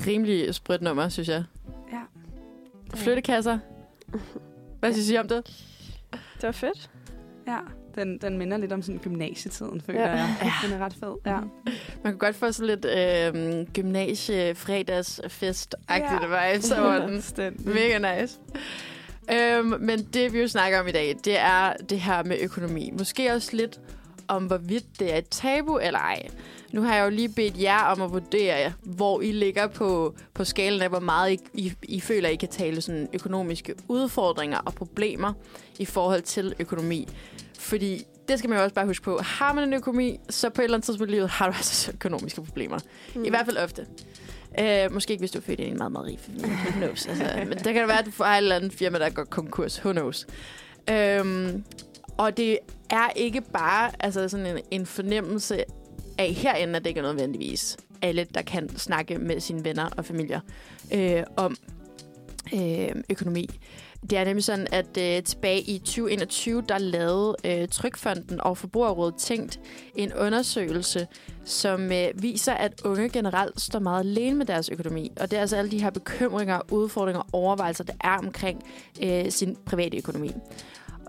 Rimelig sprødt nummer, synes jeg. Ja. Flyttekasser. Hvad synes I om det? Det var fedt. Ja, den, den minder lidt om sådan gymnasietiden, føler ja. jeg. Den er ret fed. Ja. Man kan godt få sådan lidt øh, gymnasie-fredagsfest-agtigt ja. vibes over den. Mega nice. Øhm, men det, vi jo snakker om i dag, det er det her med økonomi. Måske også lidt om, hvorvidt det er et tabu eller ej. Nu har jeg jo lige bedt jer om at vurdere, hvor I ligger på, på skalen af, hvor meget I, I, I føler, I kan tale sådan økonomiske udfordringer og problemer i forhold til økonomi. Fordi det skal man jo også bare huske på. Har man en økonomi, så på et eller andet tidspunkt i livet har du altså økonomiske problemer. Mm. I hvert fald ofte. Uh, måske ikke, hvis du er født i en meget, meget rig familie. Who knows? Altså, men der kan det være, at du får et eller andet firma, der går konkurs. Who knows? Um, og det er ikke bare altså sådan en, en fornemmelse af herinde, at det ikke er nødvendigvis alle, der kan snakke med sine venner og familier øh, om øh, økonomi. Det er nemlig sådan, at øh, tilbage i 2021, der lavede øh, Trykfonden og Forbrugerrådet Tænkt en undersøgelse, som øh, viser, at unge generelt står meget alene med deres økonomi. Og det er altså alle de her bekymringer, udfordringer og overvejelser, der er omkring øh, sin private økonomi.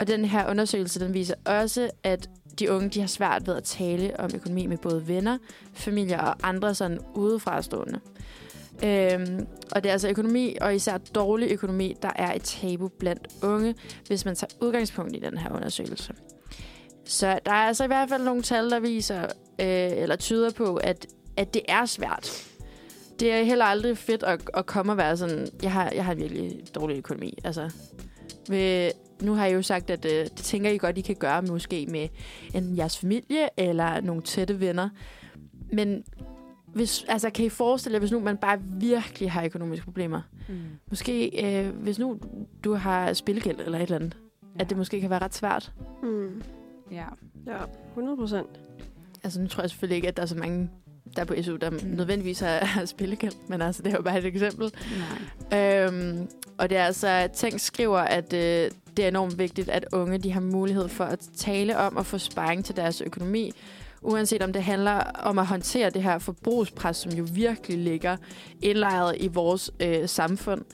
Og den her undersøgelse, den viser også, at de unge de har svært ved at tale om økonomi med både venner, familier og andre sådan udefrastående. Øhm, og det er altså økonomi, og især dårlig økonomi, der er et tabu blandt unge, hvis man tager udgangspunkt i den her undersøgelse. Så der er altså i hvert fald nogle tal, der viser, øh, eller tyder på, at, at det er svært. Det er heller aldrig fedt at, at komme og være sådan, jeg har, jeg har en virkelig dårlig økonomi. Altså, ved, nu har jeg jo sagt, at øh, det tænker I godt, I kan gøre måske med enten jeres familie eller nogle tætte venner. Men hvis, altså, kan I forestille jer, hvis nu man bare virkelig har økonomiske problemer? Mm. Måske, øh, hvis nu du har spilgæld eller et eller andet, ja. at det måske kan være ret svært. Mm. Ja. Ja, 100 procent. Altså, nu tror jeg selvfølgelig ikke, at der er så mange der på SU, der mm. nødvendigvis har, har spillegæld, men altså, det er jo bare et eksempel. Nej. Øhm, og det er altså, Tænk skriver, at øh, det er enormt vigtigt, at unge de har mulighed for at tale om og få sparring til deres økonomi, uanset om det handler om at håndtere det her forbrugspres, som jo virkelig ligger indlejret i vores øh, samfund.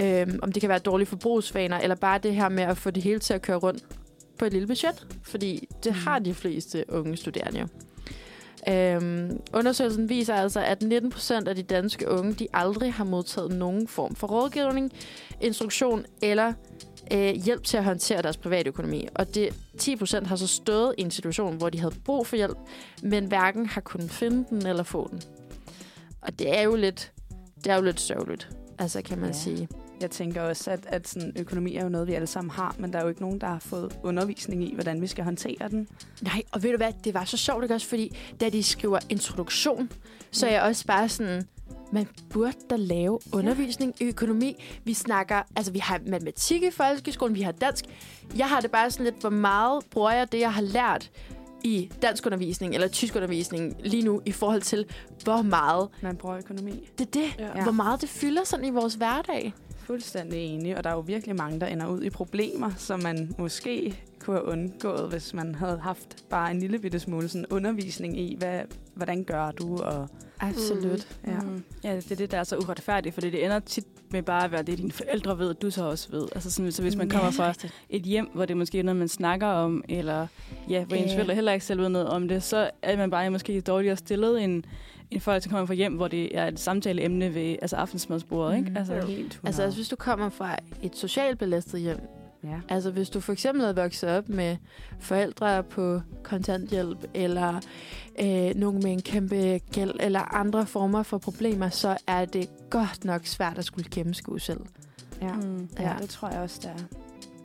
Øhm, om det kan være dårlige forbrugsvaner, eller bare det her med at få det hele til at køre rundt på et lille budget, fordi det har de fleste unge studerende jo. Øhm, undersøgelsen viser altså, at 19 procent af de danske unge, de aldrig har modtaget nogen form for rådgivning, instruktion eller øh, hjælp til at håndtere deres private økonomi. Og det 10 procent har så stået i en situation, hvor de havde brug for hjælp, men hverken har kunnet finde den eller få den. Og det er jo lidt, det er jo lidt sørgeligt, altså kan man ja. sige. Jeg tænker også, at, at sådan, økonomi er jo noget, vi alle sammen har, men der er jo ikke nogen, der har fået undervisning i, hvordan vi skal håndtere den. Nej, og ved du hvad, det var så sjovt, ikke også? Fordi da de skriver introduktion, så er jeg også bare sådan, man burde da lave undervisning i økonomi. Vi snakker, altså vi har matematik i folkeskolen, vi har dansk. Jeg har det bare sådan lidt, hvor meget bruger jeg det, jeg har lært i dansk undervisning eller tysk undervisning lige nu i forhold til, hvor meget... Man bruger økonomi. Det er det. Ja. Hvor meget det fylder sådan i vores hverdag. Fuldstændig enig, og der er jo virkelig mange, der ender ud i problemer, som man måske kunne have undgået, hvis man havde haft bare en lille bitte smule sådan undervisning i, hvad, hvordan gør du, og Absolut. Mm. Ja. Mm. ja, det er det, der er så uretfærdigt, fordi det ender tit med bare at være det, dine forældre ved, du så også ved. Altså sådan, så hvis man kommer fra et hjem, hvor det måske er noget, man snakker om, eller ja, hvor ens Ja. forældre heller ikke selv ved noget om det, så er man bare måske dårligere stillet end, end folk, som kommer fra hjem, hvor det er et samtaleemne ved altså aftensmadsbordet. Ikke? Mhm. Altså, Helt 100. Altså, altså, hvis du kommer fra et socialt belastet hjem, ja. altså hvis du for eksempel er vokset op med forældre på kontanthjælp, eller øh, nogen med en kæmpe gæld, eller andre former for problemer, så er det godt nok svært at skulle gennemskue selv. Ja. Mm. ja, Ja. det tror jeg også, det er.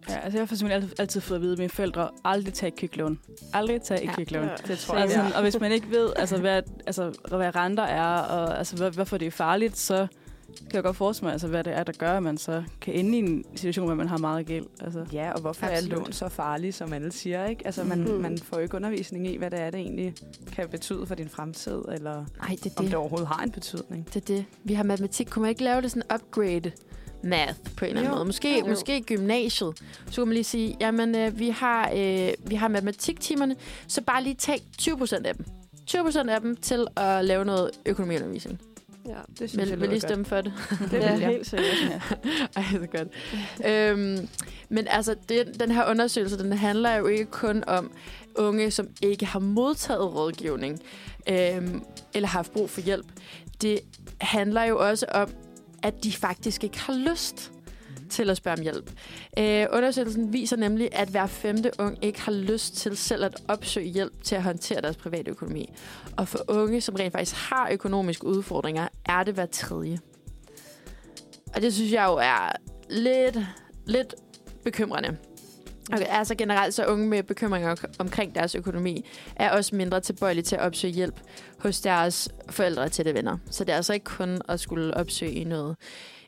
Ja, altså jeg har eksempel altid, altid fået at vide af mine forældre, aldrig tage et kviklån. Aldrig tage et Ja. kviklån. Ja, Det tror Altså, jeg. sådan, og hvis man ikke ved, altså, hvad, altså, hvad renter er, og altså, hvad, hvorfor det er farligt, så kan jeg godt forestille mig, altså, hvad det er, der gør, at man så kan ende i en situation, hvor man har meget gæld. Altså. Ja, og hvorfor Absolut. er lån så farlige, som alle siger, ikke? Altså, man, Mhm. man får jo ikke undervisning i, hvad det er, det egentlig kan betyde for din fremtid, eller Nej, det er om det. det overhovedet har en betydning. Det er det. Vi har matematik. Kunne man ikke lave det sådan upgrade math på en eller anden Jo. måde? Måske, Jo. måske i gymnasiet. Så kunne man lige sige, jamen øh, vi, har, øh, vi har matematiktimerne, så bare lige tag 20 procent af dem. 20 procent af dem til at lave noget økonomiundervisning. Ja, Det synes Vil, jeg vil lige stemme for det? det er vil jeg. helt sikkert. Ej, det er godt. øhm, men altså, det, den her undersøgelse, den handler jo ikke kun om unge, som ikke har modtaget rådgivning, øhm, eller har haft brug for hjælp. Det handler jo også om, at de faktisk ikke har lyst til at spørge om hjælp. Øh, undersøgelsen viser nemlig, at hver femte ung ikke har lyst til selv at opsøge hjælp til at håndtere deres private økonomi. Og for unge, som rent faktisk har økonomiske udfordringer, er det hver tredje. Og det synes jeg jo er lidt, lidt bekymrende. Okay, altså generelt så unge med bekymringer omkring deres økonomi er også mindre tilbøjelige til at opsøge hjælp hos deres forældre og tætte venner. Så det er altså ikke kun at skulle opsøge noget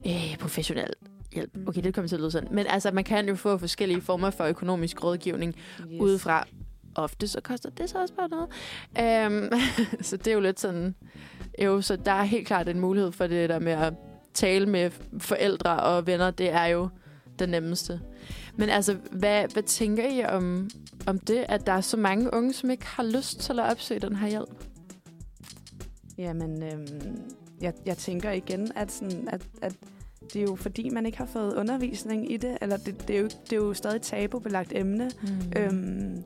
øh, professionelt hjælp. Okay, det kommer til at lyde sådan. Men altså, man kan jo få forskellige former for økonomisk rådgivning yes. udefra. Ofte så koster det så også bare noget. Øhm, så det er jo lidt sådan... Jo, så der er helt klart en mulighed for det der med at tale med forældre og venner. Det er jo det nemmeste. Men altså, hvad, hvad tænker I om, om det, at der er så mange unge, som ikke har lyst til at opsøge den her hjælp? Jamen, øhm, jeg, jeg tænker igen, at, sådan, at, at det er jo fordi, man ikke har fået undervisning i det, eller det, det, er, jo, det er jo stadig et tabubelagt emne. Mm. Øhm,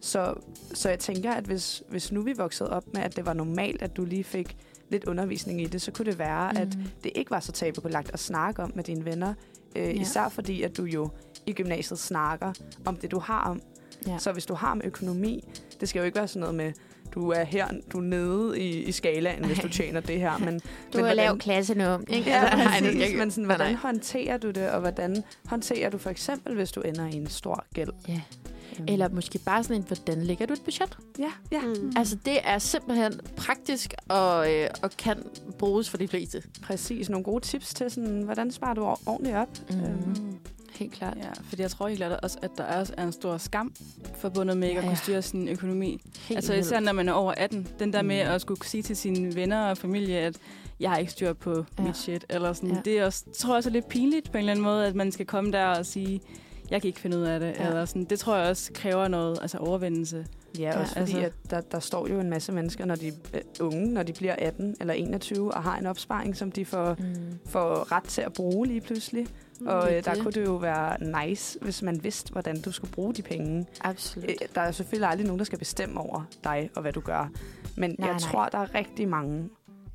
så, så jeg tænker, at hvis, hvis nu vi voksede op med, at det var normalt, at du lige fik lidt undervisning i det, så kunne det være, mm. at det ikke var så tabubelagt at snakke om med dine venner. Øh, Ja. Især fordi, at du jo i gymnasiet snakker om det, du har om. Ja. Så hvis du har om økonomi, det skal jo ikke være sådan noget med, du er her, du er nede i, i skalaen, hvis du tjener det her. Men, Du men er lav klasse nu, ikke? Ja, Altså, nej, det ikke- Men sådan, hvordan nej. håndterer du det, og hvordan håndterer du for eksempel, hvis du ender i en stor gæld? Ja. Øhm, Eller måske bare sådan en, hvordan lægger du et budget? Ja, ja. Mm. Altså, det er simpelthen praktisk og, øh, og kan bruges for de fleste. Præcis. Nogle gode tips til, sådan, hvordan sparer du ordentligt op? Mm. Øhm, Helt klart. Ja, fordi jeg tror helt klart også, at der også er en stor skam forbundet med ikke at Ja, kunne ja. styre sin økonomi. Helt Altså især når man er over 18. Den der med Mm. at skulle sige til sine venner og familie, at jeg har ikke styr på Ja. ja. mit shit. Eller sådan. Ja. Ja. Det er også, tror jeg også er lidt pinligt på en eller anden måde, at man skal komme der og sige, jeg kan ikke finde ud af det. Ja. Ja. Eller sådan. Det tror jeg også kræver noget altså overvindelse. Ja, også Ja, fordi, altså- at der, der står jo en masse mennesker, når de er unge, når de bliver 18 eller 21, og har en opsparing, som de får, Mm. får ret til at bruge lige pludselig. Mm. Og det øh, der det. kunne det jo være nice, hvis man vidste, hvordan du skulle bruge de penge. Absolut. Øh, Der er selvfølgelig aldrig nogen, der skal bestemme over dig og hvad du gør. Men Nej, jeg nej. tror, der er rigtig mange,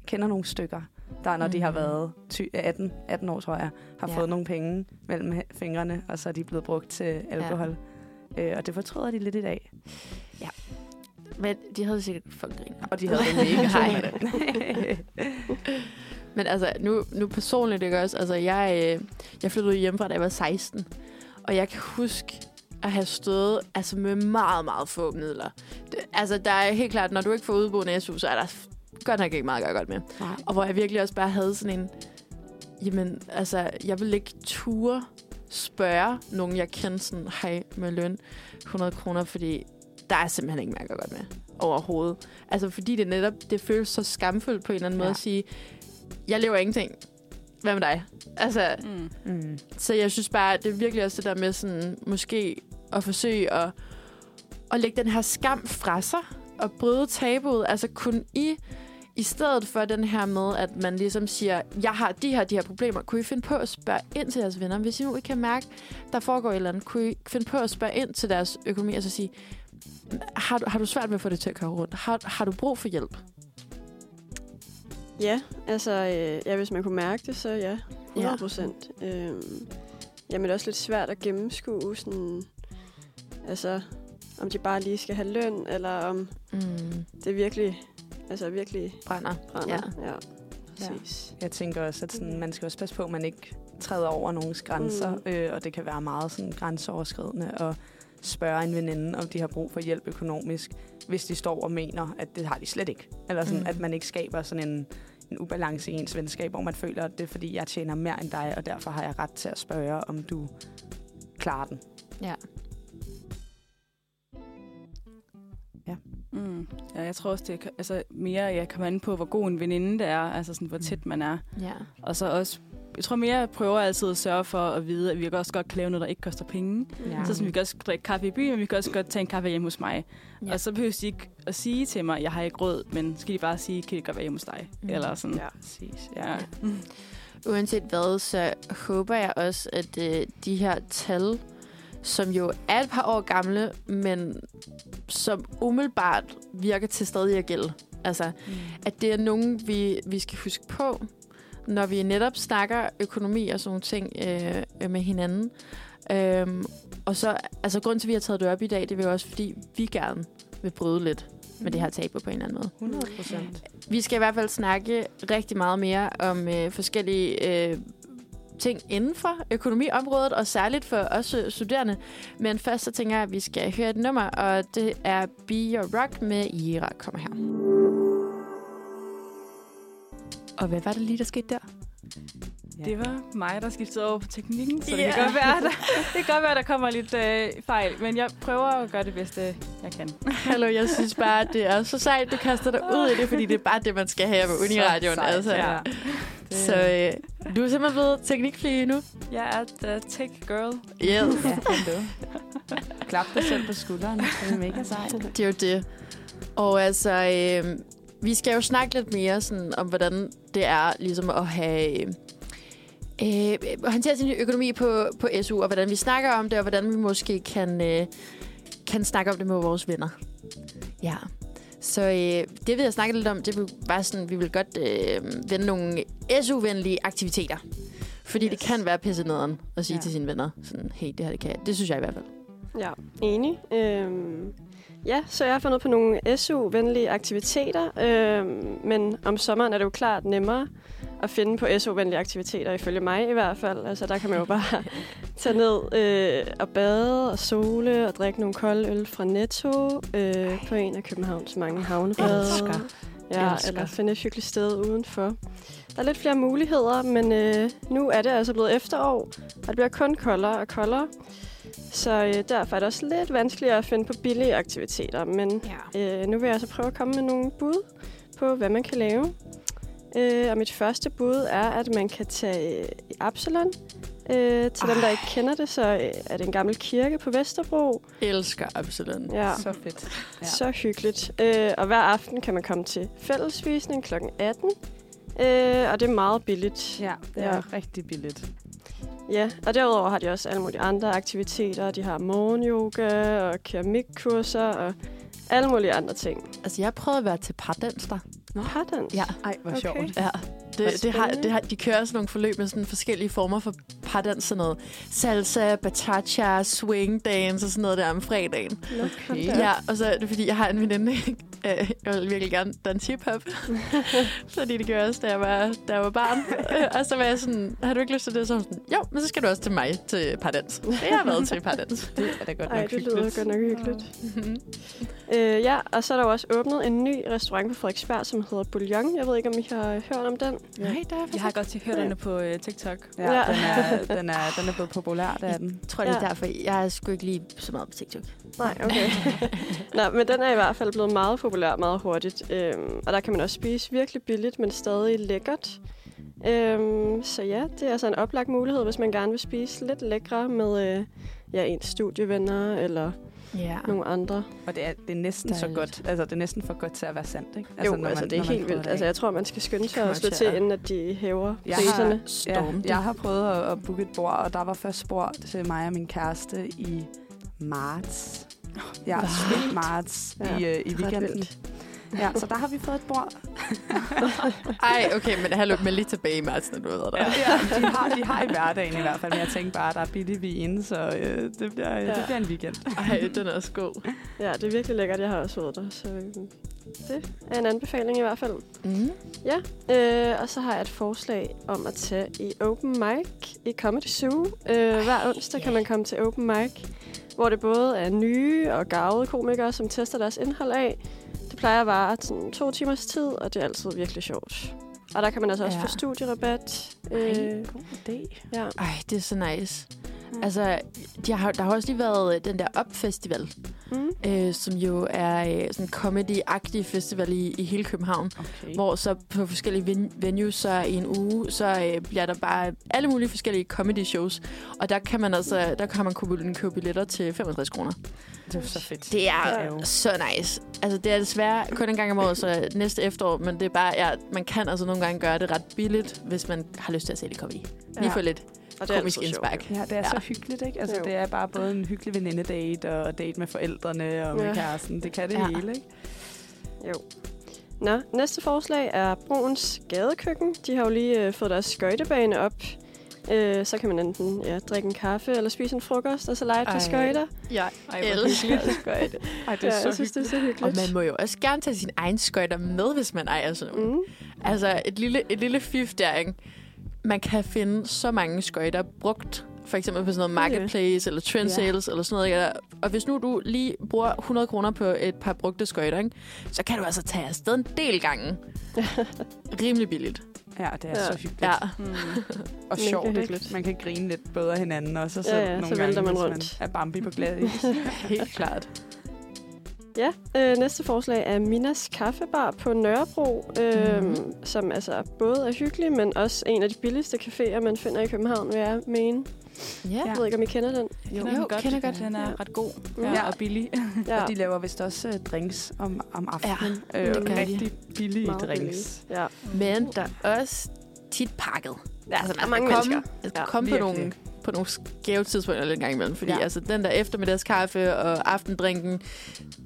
kender nogle stykker, der når mm. de har Mhm. været ty- 18, 18 år, tror jeg, har Ja. ja. fået nogle penge mellem fingrene, og så er de blevet brugt til alkohol. Ja. Øh, og det fortryder de lidt i dag. Men de havde sikkert griner. Og de havde mega Nej. med det. Men altså, nu, nu personligt, ikke også? Altså, jeg, øh, jeg flyttede hjemmefra, da jeg var 16. Og jeg kan huske at have stået altså, med meget, meget få midler. Det, altså, der er helt klart, når du ikke får udboende SU, så er der godt nok ikke meget at gøre godt med. Nej. Og hvor jeg virkelig også bare havde sådan en... Jamen, altså, jeg vil ikke ture spørge nogen, jeg kender sådan, hej med løn, 100 kroner, fordi der er simpelthen ikke mere at gøre godt med overhovedet. Altså, fordi det netop, det føles så skamfuldt på en eller anden ja. måde at sige, jeg lever ingenting. Hvad med dig? Altså, Mm. Mm. så jeg synes bare, det er virkelig også det der med sådan, måske at forsøge at, at lægge den her skam fra sig og bryde tabuet. Altså kun i, i stedet for den her med, at man ligesom siger, jeg har de her, de her problemer, kunne I finde på at spørge ind til jeres venner? Hvis I nu ikke kan mærke, der foregår et eller andet, kunne I finde på at spørge ind til deres økonomi og så sige, har du, har du svært ved at få det til at køre rundt? Har, har du brug for hjælp? Ja, altså, øh, ja, hvis man kunne mærke det, så ja, 100 procent. Ja. Øhm, jamen, det er også lidt svært at gennemskue, sådan, altså, om de bare lige skal have løn, eller om Mm. det virkelig, altså virkelig Brænder. brænder. Ja. ja. Præcis. Jeg tænker også, at sådan, man skal også passe på, at man ikke træder over nogens grænser, Mm. øh, og det kan være meget sådan, grænseoverskridende at spørge en veninde, om de har brug for hjælp økonomisk, hvis de står og mener, at det har de slet ikke. Eller sådan, mm. at man ikke skaber sådan en, en ubalance i ens venskab, hvor man føler, at det er fordi, jeg tjener mere end dig, og derfor har jeg ret til at spørge, om du klarer den. Ja. Mm. Ja, jeg tror også, det er altså, mere, jeg kommer an på, hvor god en veninde det er, altså sådan, hvor Mm. tæt man er. Ja. Og så også, jeg tror mere, jeg prøver altid at sørge for at vide, at vi også godt kan lave noget, der ikke koster penge. Ja. Så sådan, vi kan også drikke kaffe i byen, men vi kan også godt tage en kaffe hjemme hos mig. Ja. Ja. Og så behøver de ikke at sige til mig, jeg har ikke råd, men skal de bare sige, kan det godt være hjemme hos dig? Mm. Eller sådan. Ja. Præcis. Ja. Uanset hvad, så håber jeg også, at øh, de her tal, som jo er et par år gamle, men som umiddelbart virker til stadig at gælde. Altså, Mm. at det er nogen, vi, vi skal huske på, når vi netop snakker økonomi og sådan nogle ting øh, øh, med hinanden. Øhm, og så, altså grund til, at vi har taget det op i dag, det er jo også, fordi vi gerne vil bryde lidt med det her tabu på en eller anden måde. 100 procent. Vi skal i hvert fald snakke rigtig meget mere om øh, forskellige øh, ting inden for økonomiområdet, og særligt for os studerende. Men først så tænker jeg, at vi skal høre et nummer, og det er Be Your Rock med Ira. Kommer her. Og hvad var det lige, der skete der? Det var mig, der skiftede over på teknikken, så det, Ja. kan godt være, der, det kan godt være, der kommer lidt øh, fejl. Men jeg prøver at gøre det bedste, jeg kan. Hallo, jeg synes bare, at det er så sejt, du kaster dig ud i det, fordi det er bare det, man skal have på Uniradioen. Så sejt, Altså. ja. Så øh, du er simpelthen blevet teknikfri nu? Jeg er the tech girl. Yes. Ja, hallo. Klap dig selv på skulderen. Det er mega sejt. Det er jo det. Og altså, øh, vi skal jo snakke lidt mere sådan, om, hvordan det er ligesom at have... Øh, håndtere sin økonomi på, på SU, og hvordan vi snakker om det, og hvordan vi måske kan, øh, kan snakke om det med vores venner. Ja. Så øh, det vil jeg snakke lidt om, det vil bare sådan, vi vil godt øh, vende nogle SU-venlige aktiviteter. Fordi yes. det kan være pisse nederen at sige. Ja. til sine venner, sådan, hey, det her det kan jeg. Det synes jeg i hvert fald. Ja, enig. Øhm, ja, så jeg har fundet på nogle SU-venlige aktiviteter, øhm, men om sommeren er det jo klart nemmere at finde på SU-venlige aktiviteter, ifølge mig i hvert fald. Altså, der kan man jo bare tage ned øh, og bade og sole og drikke nogle kolde øl fra Netto øh, på en af Københavns mange havnebade. Elsker. Ja, Elsker. eller finde et hyggeligt sted udenfor. Der er lidt flere muligheder, men øh, nu er det altså blevet efterår, og det bliver kun koldere og koldere. Så øh, derfor er det også lidt vanskeligere at finde på billige aktiviteter. Men Ja. øh, nu vil jeg altså prøve at komme med nogle bud på, hvad man kan lave. Øh, og mit første bud er, at man kan tage øh, i Absalon. Øh, til Ej. dem, der ikke kender det, så øh, er det en gammel kirke på Vesterbro. Elsker absolut. Ja. Så fedt. Ja. Så hyggeligt. Øh, og hver aften kan man komme til fællesvisning kl. 18. Øh, og det er meget billigt. Ja, det er ja. rigtig billigt. Ja, og derudover har de også alle mulige andre aktiviteter. De har morgenyoga og keramikkurser og alle mulige andre ting. Altså, jeg prøvede at være til pardans der. Pardans? Ja. Ej, hvor Okay. sjovt. Ja, det, det har, det har, de kører sådan nogle forløb med sådan forskellige former for pardans, sådan noget salsa, bachata, swing dance og sådan noget der om fredagen. Okay. Ja, og så er det fordi, jeg har en veninde, øh, jeg vil virkelig gerne danse hiphop, fordi det gjorde jeg også, da jeg var, da jeg var barn. og så var jeg sådan, har du ikke lyst til det? Så var sådan, jo, men så skal du også til mig til pardans. Jeg har været til pardans. Det er da godt Ej, nok det lyder hyggeligt. godt nok hyggeligt. Mhm. Øh, ja, og så er der jo også åbnet en ny restaurant på Frederiksberg, som hedder Bouillon. Jeg ved ikke, om I har hørt om den. Nej, der er Jeg har godt til hørt den på øh, TikTok. Ja, Ja. Den, er, den, er, den er blevet populær, det er den. Jeg tror, det er Ja. derfor. Jeg er sgu ikke lige så meget på TikTok. Nej, okay. Nå, men den er i hvert fald blevet meget populær meget hurtigt. Øhm, og der kan man også spise virkelig billigt, men stadig lækkert. Øhm, så ja, det er altså en oplagt mulighed, hvis man gerne vil spise lidt lækre med øh, ja, ens studievenner, eller Ja. nogle andre. Og det er, det er næsten så Dejligt. godt. Altså, det er næsten for godt til at være sandt, ikke? Altså, jo, når altså man- det er når helt vildt. Altså, jeg tror, man skal skynde sig at slå til inden at de hæver Jeg priserne. har, Storm ja, jeg har prøvet at, at booke et bord, og der var først spor til mig og min kæreste i marts. Ja, slut marts Ja, i, øh, i weekenden. vildt. Ja, så der har vi fået et bord. Ej, okay, men hallo, men lige tilbage i marts, når du ved der. Ja, de, har, de har i hverdagen i hvert fald, men jeg tænkte bare, at der er billig vin, så øh, det, bliver, ja. Ja. det bliver en weekend. Ej, den er også god. Ja, det er virkelig lækkert. Jeg har også været der, så øh, det er en anbefaling i hvert fald. Mm. Ja, øh, og så har jeg et forslag om at tage i open mic i Comedy Zoo. Øh, hver onsdag kan man komme til open mic, hvor det både er nye og gavede komikere, som tester deres indhold af. Det plejer at vare sådan to timers tid, og det er altid virkelig sjovt. Og der kan man altså også Ja. få studierabat. Øh, Øh, god idé. ja. Ej, det er så nice. Altså, de har, der har også lige været øh, den der Up-festival, Mm. øh, som jo er øh, sådan en comedy-agtig festival i, i hele København. Okay. Hvor så på forskellige ven- venues, så i en uge, så øh, bliver der bare alle mulige forskellige comedy shows. Og der kan man altså, der kan man kunne købe billetter til 65 kroner. Det er så fedt. Det er jo. så nice. Altså, det er desværre kun en gang om året, så næste efterår, men det er bare, ja, man kan altså nogle gange gøre det ret billigt, hvis man har lyst til at se lidt comedy. Lige Ja. få lidt Og det er komisk sjovt. indspark. Ja, det er Ja. så hyggeligt, ikke? Altså, Jo. det er bare både en hyggelig venindedate og date med forældrene og med Ja. kæresten. Det kan det Ja. hele, ikke? Jo. Nå, næste forslag er Bruns Gadekøkken. De har jo lige øh, fået deres skøjtebane op. Øh, så kan man enten ja, drikke en kaffe eller spise en frokost, og så lege til skøjter. Jeg Ej, elsker skøjte. Ej, det Ja, er jeg så synes, det er hyggeligt. så Og hyggeligt. man må jo også gerne tage sin egen skøjter med, hvis man ejer sådan nogle. Mm. Altså, et lille, et lille fif der, ikke? Man kan finde så mange skøjter brugt. For eksempel på sådan noget marketplace eller trend sales eller sådan noget. Eller, og hvis nu du lige bruger 100 kroner på et par brugte skøjter, ikke? så kan du altså tage afsted en del gange. Rimelig billigt. Ja, det er Ja. så hyggeligt. Ja. Mm. Og sjovt, ikke? hyggeligt. Man kan grine lidt både af hinanden også, og så Ja, ja, nogle så gange, man rundt. man er Bambi på glad is. Helt klart. Ja, øh, næste forslag er Minas Kaffebar på Nørrebro, øh, mm. som altså både er hyggelig, men også en af de billigste caféer, man finder i København, vil jeg mene. Ja. Jeg ved ikke, om I kender den. Jo, Jo, kender godt. Den er Ja. ret god ja, Ja. og billig. Ja, Og de laver vist også øh, drinks om, om aftenen. Ja, det øh, gør de. rigtig billige Meget drinks. ja. Men der er også tit pakket. ja Altså, der er man mange komme, mennesker. skal Ja, komme på nogle, på nogle skæve tidspunkter lidt en gang imellem. Fordi Ja. ja. altså, den der eftermiddagskaffe og aftendrinken,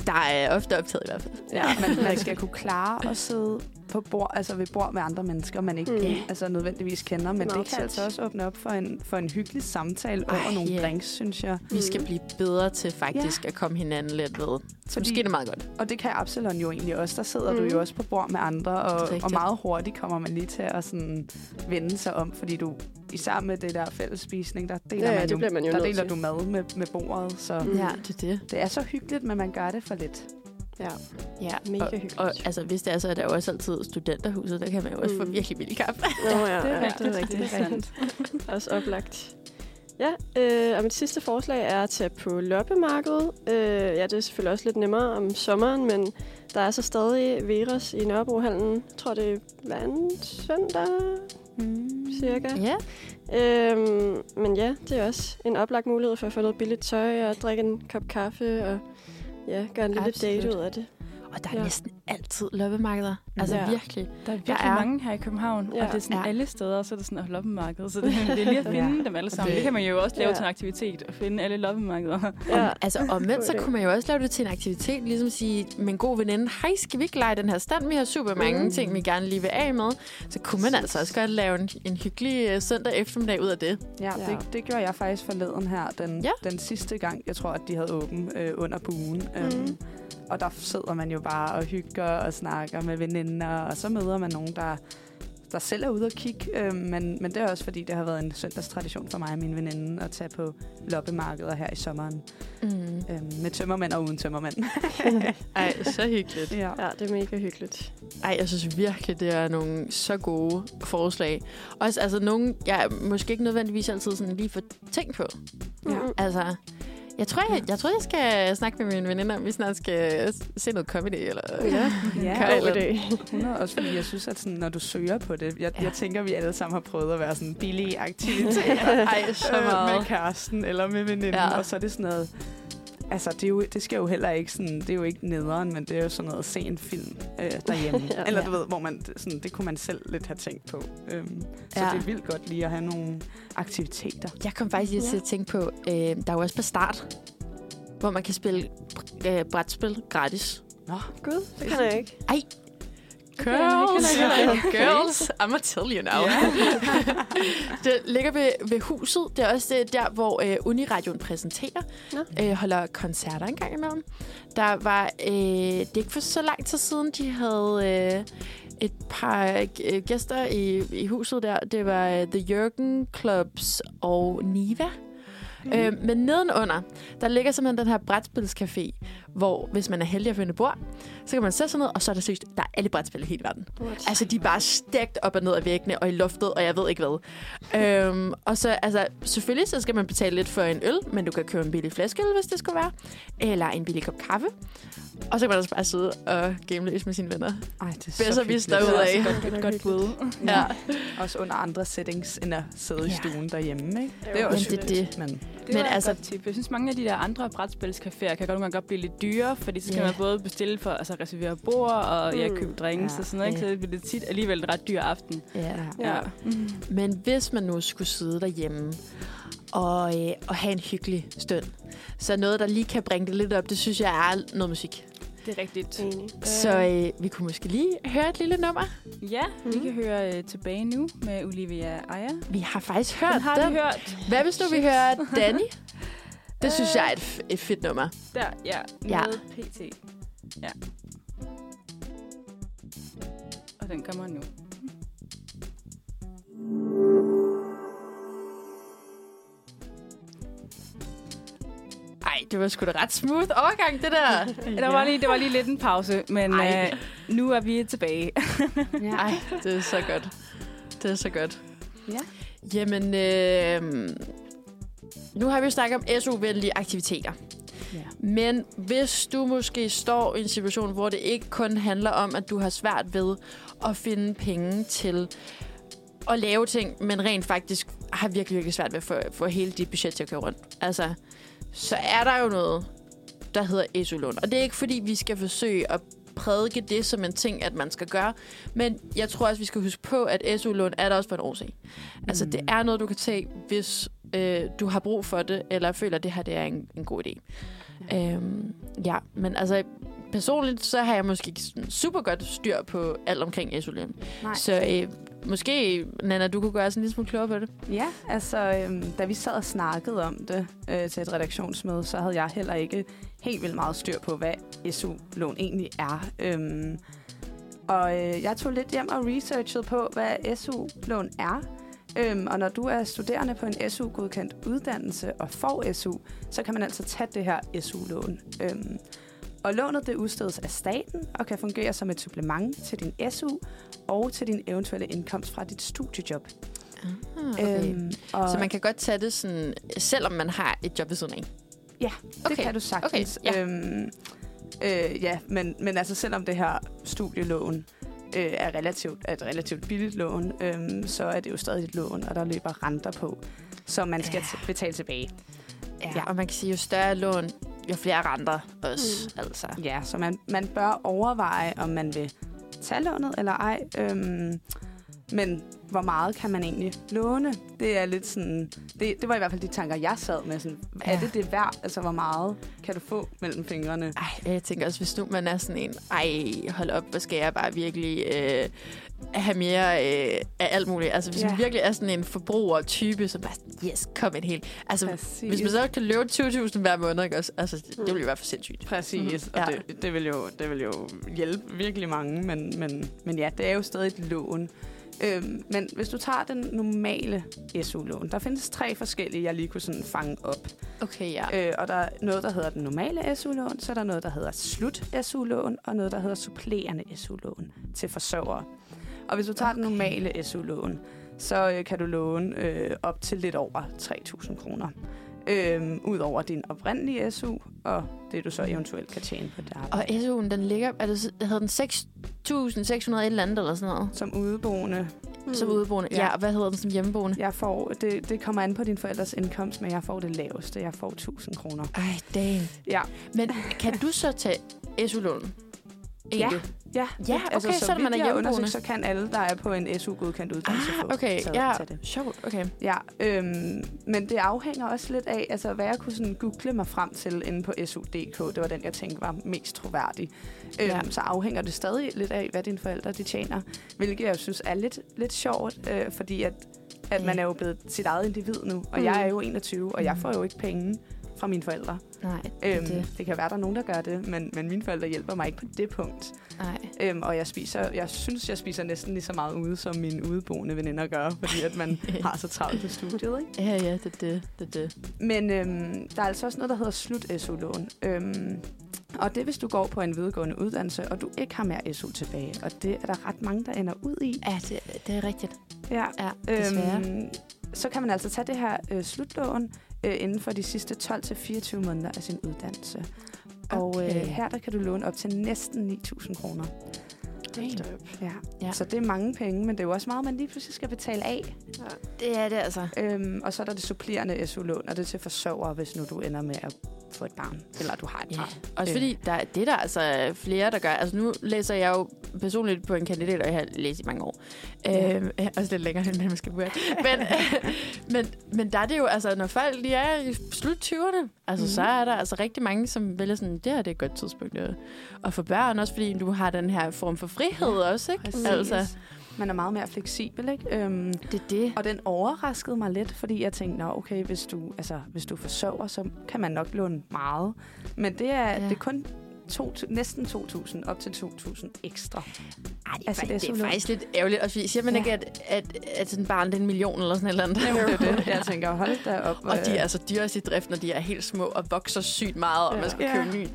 der er ofte optaget i hvert fald. Ja, man, man skal kunne klare at sidde på bord, altså ved bord med andre mennesker, man ikke Mm. mm. altså nødvendigvis kender, men Meget det kan altså også åbne op for en, for en hyggelig samtale over Ej, nogle ja. drinks, synes jeg. Vi skal Mm. blive bedre til faktisk at komme hinanden lidt ved. Så måske er det meget godt. Og det kan Absalon jo egentlig også. Der sidder mm. Mm. du jo også på bord med andre, er og, og meget hurtigt kommer man lige til at sådan vende sig om, fordi du især med det der fællesspisning, der deler, Ja, man, det jo, man jo der deler til. du mad med, med bordet, så Mm. Ja, det er det. det er så hyggeligt, men man gør det for lidt. Ja, Ja. mega og, hyggeligt. og altså, hvis det er så, er der jo også altid studenterhuset, der kan man jo også Mm. få virkelig billig kaffe. Nå, ja, det er ja, rigtigt, det er rigtigt. det er sandt. Også oplagt. Ja, øh, og mit sidste forslag er at tage på loppemarkedet. Øh, ja, det er selvfølgelig også lidt nemmere om sommeren, men der er så stadig Veros i Nørrebrohallen. Jeg tror, det er hver anden søndag, Mm. cirka. Ja. Øhm, men ja, det er også en oplagt mulighed for at få noget billigt tøj og drikke en kop kaffe og ja, gøre en lille Absolut. date ud af det. Og der er Ja. næsten altid loppemarkeder. Altså Ja. virkelig. Der er Der virkelig er- mange her i København, Ja. og det er sådan Ja. alle steder, så er det sådan et loppemarked. Så det, det er lige at finde Ja. dem alle sammen. Det- Det, kan man jo også lave Ja. til en aktivitet, at finde alle loppemarkeder. Ja, Altså omvendt, så kunne man jo også lave det til en aktivitet. Ligesom sige med en god veninde, hej, skal vi ikke lege den her stand? Vi har super mange Mm. ting, vi gerne lige vil af med. Så kunne man altså også godt lave en, en hyggelig uh, søndag eftermiddag ud af det. Ja, Ja. Det, det gjorde jeg faktisk forleden her, den, Ja. den sidste gang, jeg tror, at de havde åben øh, under buen. Mm. Um, og der sidder man jo bare og hygger og snakker med veninder, og så møder man nogen, der, der selv er ude og kigge. Øh, men, men det er også, fordi det har været en søndagstradition for mig og min veninde at tage på loppemarkeder her i sommeren. Mm. Øh, med tømmermænd og uden tømmermænd. Ej, så hyggeligt. ja. ja, det er mega hyggeligt. Ej, jeg synes virkelig, det er nogle så gode forslag. Også altså nogle, jeg måske ikke nødvendigvis altid sådan lige får tænkt på. Ja. Altså, jeg tror, jeg, jeg, tror, jeg skal snakke med mine veninder, om vi snart skal se noget comedy. Eller... Ja, Ja, idé. 100, også fordi jeg synes, at sådan, når du søger på det, jeg, Ja. jeg tænker, at vi alle sammen har prøvet at være sådan billige aktiviteter. Ej, så øh, meget. med kæresten eller med veninden, ja. og så er det sådan noget... altså, det, er jo, det skal jo heller ikke sådan, det er jo ikke nederen, men det er jo sådan noget at se en film øh, derhjemme. Ja. Eller Ja. du ved, hvor man, sådan, det kunne man selv lidt have tænkt på. Øhm, så Ja. det er vildt godt lige at have nogle aktiviteter. Jeg kom faktisk lige til at tænke på, øh, der er jo også på start, hvor man kan spille øh, brætspil gratis. Nå, Gud, det kan jeg ikke. Ej, girls, girls, I'ma tell you now. det ligger ved, ved huset. Det er også det, der, hvor øh, Uniradioen præsenterer. Nå. Øh, holder koncerter en gang imellem. Der var, øh, det er ikke for så lang tid siden, de havde øh, et par øh, gæster i, i huset der. Det var øh, The Jørgen Clubs og Niva. Mm. Øh, men nedenunder, der ligger simpelthen den her brætspilscafé, hvor hvis man er heldig at finde et bord, så kan man sætte sig ned, og så er der seriøst, der er alle brætspil i hele verden. What? Altså, de er bare stegt op og ned af væggene og i luftet, og jeg ved ikke hvad. øhm, og så, altså, selvfølgelig så skal man betale lidt for en øl, men du kan købe en billig flaskeøl, hvis det skulle være. Eller en billig kop kaffe. Og så kan man også bare sidde og game løs med sine venner. Ej, det er Bedre så vidst hyggeligt. derudad. Det er Det er et godt bud. Ja. Også under andre settings, end at sidde ja. i Ja. stuen derhjemme, ikke? Det er Det jo også Men det hyggeligt, Men Det Men altså- altså, tip. Jeg synes, mange af de der andre brætspilscaféer kan godt nogle gange godt blive lidt dyre, fordi så skal Ja. man både bestille for altså reservere bord og ja, Mm. købe drinks Ja. og sådan noget. Ikke? Ja. Så det bliver det tit alligevel en ret dyr aften. ja. Ja. Mm. Men hvis man nu skulle sidde derhjemme og, øh, og have en hyggelig stund, så noget, der lige kan bringe det lidt op, det synes jeg er noget musik. Det er rigtigt. Enig. Så øh, vi kunne måske lige høre et lille nummer. Ja, vi Mhm. kan høre øh, tilbage nu med Olivia Aya. Vi har faktisk hørt Den har den. vi hørt. Hvad hvis nu vi hører Danny? Det synes jeg er et, f- et fedt nummer. Der, ja. Med Ja. PT. Ja. Og den kommer nu. Ej, det var sgu da ret smooth overgang, det der. Der var lige, det var lige lidt en pause, men Ej. øh, nu er vi tilbage. Ej, det er så godt. Det er så godt. Ja. Jamen, øh, nu har vi jo snakket om SU-venlige aktiviteter. Ja. Men hvis du måske står i en situation, hvor det ikke kun handler om, at du har svært ved at finde penge til at lave ting, men rent faktisk har virkelig, virkelig svært ved at få, få hele dit budget til at køre rundt. Altså, så er der jo noget, der hedder SU-lån. Og det er ikke, fordi vi skal forsøge at prædike det som en ting, at man skal gøre. Men jeg tror også, vi skal huske på, at SU-lån er der også for en årsag. Mm. Altså, det er noget, du kan tage, hvis øh, du har brug for det, eller føler, at det her det er en, en god idé. Øhm, ja, men altså, personligt, så har jeg måske ikke super godt styr på alt omkring. Nej. Så øh, måske, Nana, du kunne gøre sådan en lille smule klogere på det. Ja, altså, øhm, da vi sad og snakkede om det øh, til et redaktionsmøde, så havde jeg heller ikke helt vildt meget styr på, hvad SU-lån egentlig er. Øhm, og øh, jeg tog lidt hjem og researchede på, hvad SU-lån er. Øhm, og når du er studerende på en SU-godkendt uddannelse og får SU, så kan man altså tage det her SU-lån. Øhm, og lånet det udstedes af staten og kan fungere som et supplement til din SU og til din eventuelle indkomst fra dit studiejob. Okay. Øhm, og Så man kan godt tage det sådan, selvom man har et job ved siden af. Ja, det Okay. kan du sagtens. Okay, ja. Øhm, øh, ja, men, men altså selvom det her studielån øh, er, relativt, er et relativt billigt lån, øhm, så er det jo stadig et lån, og der løber renter på, som man skal ja. betale tilbage. Ja. Ja. Og man kan sige, jo større lån, jo flere renter også. Mm. Altså. Ja, så man, man bør overveje, om man vil tage lånet eller ej. Øhm, men hvor meget kan man egentlig låne? Det er lidt sådan... Det, det var i hvert fald de tanker, jeg sad med. Sådan, ja. Er det det værd? Altså, hvor meget kan du få mellem fingrene? Ej, jeg tænker også, hvis nu man er sådan en, ej, hold op, hvor skal jeg bare virkelig øh, have mere øh, af alt muligt. Altså, hvis ja. Man virkelig er sådan en forbruger-type, så bare, yes, kom en helt. Altså, Præcis. hvis man så kan løbe 20.000 hver måned, ikke også? Altså, det, ville jo være for sindssygt. Præcis, mm, og ja. det, det, vil jo, det vil jo hjælpe virkelig mange, men, men, men ja, det er jo stadig et lån. Øhm, men hvis du tager den normale SU-lån, der findes tre forskellige, jeg lige kunne sådan fange op. Okay, ja. Øh, og der er noget, der hedder den normale SU-lån, så er der noget, der hedder slut-SU-lån, og noget, der hedder supplerende SU-lån til forsørgere. Og hvis du tager okay. den normale SU-lån, så øh, kan du låne øh, op til lidt over 3.000 kroner. Øhm, ud over din oprindelige SU, og det du så eventuelt kan tjene på Og arbejde. SU'en, den ligger, er det, hedder den 6.600 et eller andet, eller sådan noget? Som udeboende, Mm. som udeboende. Ja. Ja. ja, og hvad hedder den som hjemmeboende? Jeg får, det, det kommer an på din forældres indkomst, men jeg får det laveste. Jeg får 1000 kroner. Ej, damn. Ja, Men kan du så tage SU-lån? Ja. ja. Ja, okay, så er det, man er hjemmeboende. så kan alle, der er på en SU-godkendt uddannelse, få Ah, okay, taget, ja. det. Sjovt, okay. Ja, øhm, men det afhænger også lidt af, altså hvad jeg kunne sådan google mig frem til inde på SU.dk. Det var den, jeg tænkte var mest troværdig. Øhm, Ja. Så afhænger det stadig lidt af, hvad dine forældre de tjener. Hvilket jeg synes er lidt, lidt sjovt, øh, fordi at, at man er jo blevet sit eget individ nu. Og Mm. jeg er jo 21, og jeg får jo ikke penge fra mine forældre. Nej, Øhm, det. det kan være, der er nogen, der gør det, men, men mine forældre hjælper mig ikke på det punkt. Nej. Øhm, og jeg spiser, jeg synes, jeg spiser næsten lige så meget ude, som mine udeboende veninder gør, fordi at man har så travlt på studiet, ikke? Ja, ja, det er det. det, det. Men øhm, der er altså også noget, der hedder slut-SU-lån. Øhm, og det hvis du går på en videregående uddannelse, og du ikke har mere SU tilbage. Og det er der ret mange, der ender ud i. Ja, det, det er rigtigt. Ja, Ja, desværre. øhm, så kan man altså tage det her øh, slutlån øh, inden for de sidste 12-24 måneder af sin uddannelse. Og øh, Okay. her der kan du låne op til næsten 9.000 kroner. Hold da op. Ja. Ja. Så det er mange penge, men det er jo også meget, man lige pludselig skal betale af. Ja. Det er det altså. Øhm, og så er der det supplerende SU-lån, og det er til forsørgere, hvis nu du ender med at få et barn, eller du har et Ja. barn. Også Øh. fordi, der, det er der altså flere, der gør. Altså nu læser jeg jo personligt på en kandidat, og jeg har læst i mange år. Ja. Øhm, også lidt længere, end man skal burde. Men, men, men der er det jo, altså når folk de er i slut 20'erne, altså Mhm. så er der altså rigtig mange, som vælger sådan, det her det er et godt tidspunkt at, at få børn, også fordi du har den her form for frihed også, ikke? Præcis. Altså, Man er meget mere fleksibel, ikke? Øhm, det er det. og den overraskede mig lidt, fordi jeg tænkte, Nå, okay, hvis du, altså, hvis du forsørger, så kan man nok låne meget. Men det er, Ja. ja. det er kun to, næsten 2.000, op til 2.000 ekstra. Ej, det, er, Altså, altså, det er det er så faktisk lidt ærgerligt. Og siger man Ja. ikke, at, at, at sådan barn det er en million eller sådan et eller andet? Det er det. Jeg tænker, hold da op. Og de øh, er altså dyrest i drift, når de er helt små og vokser sygt meget, og Ja. man skal Ja. købe ny,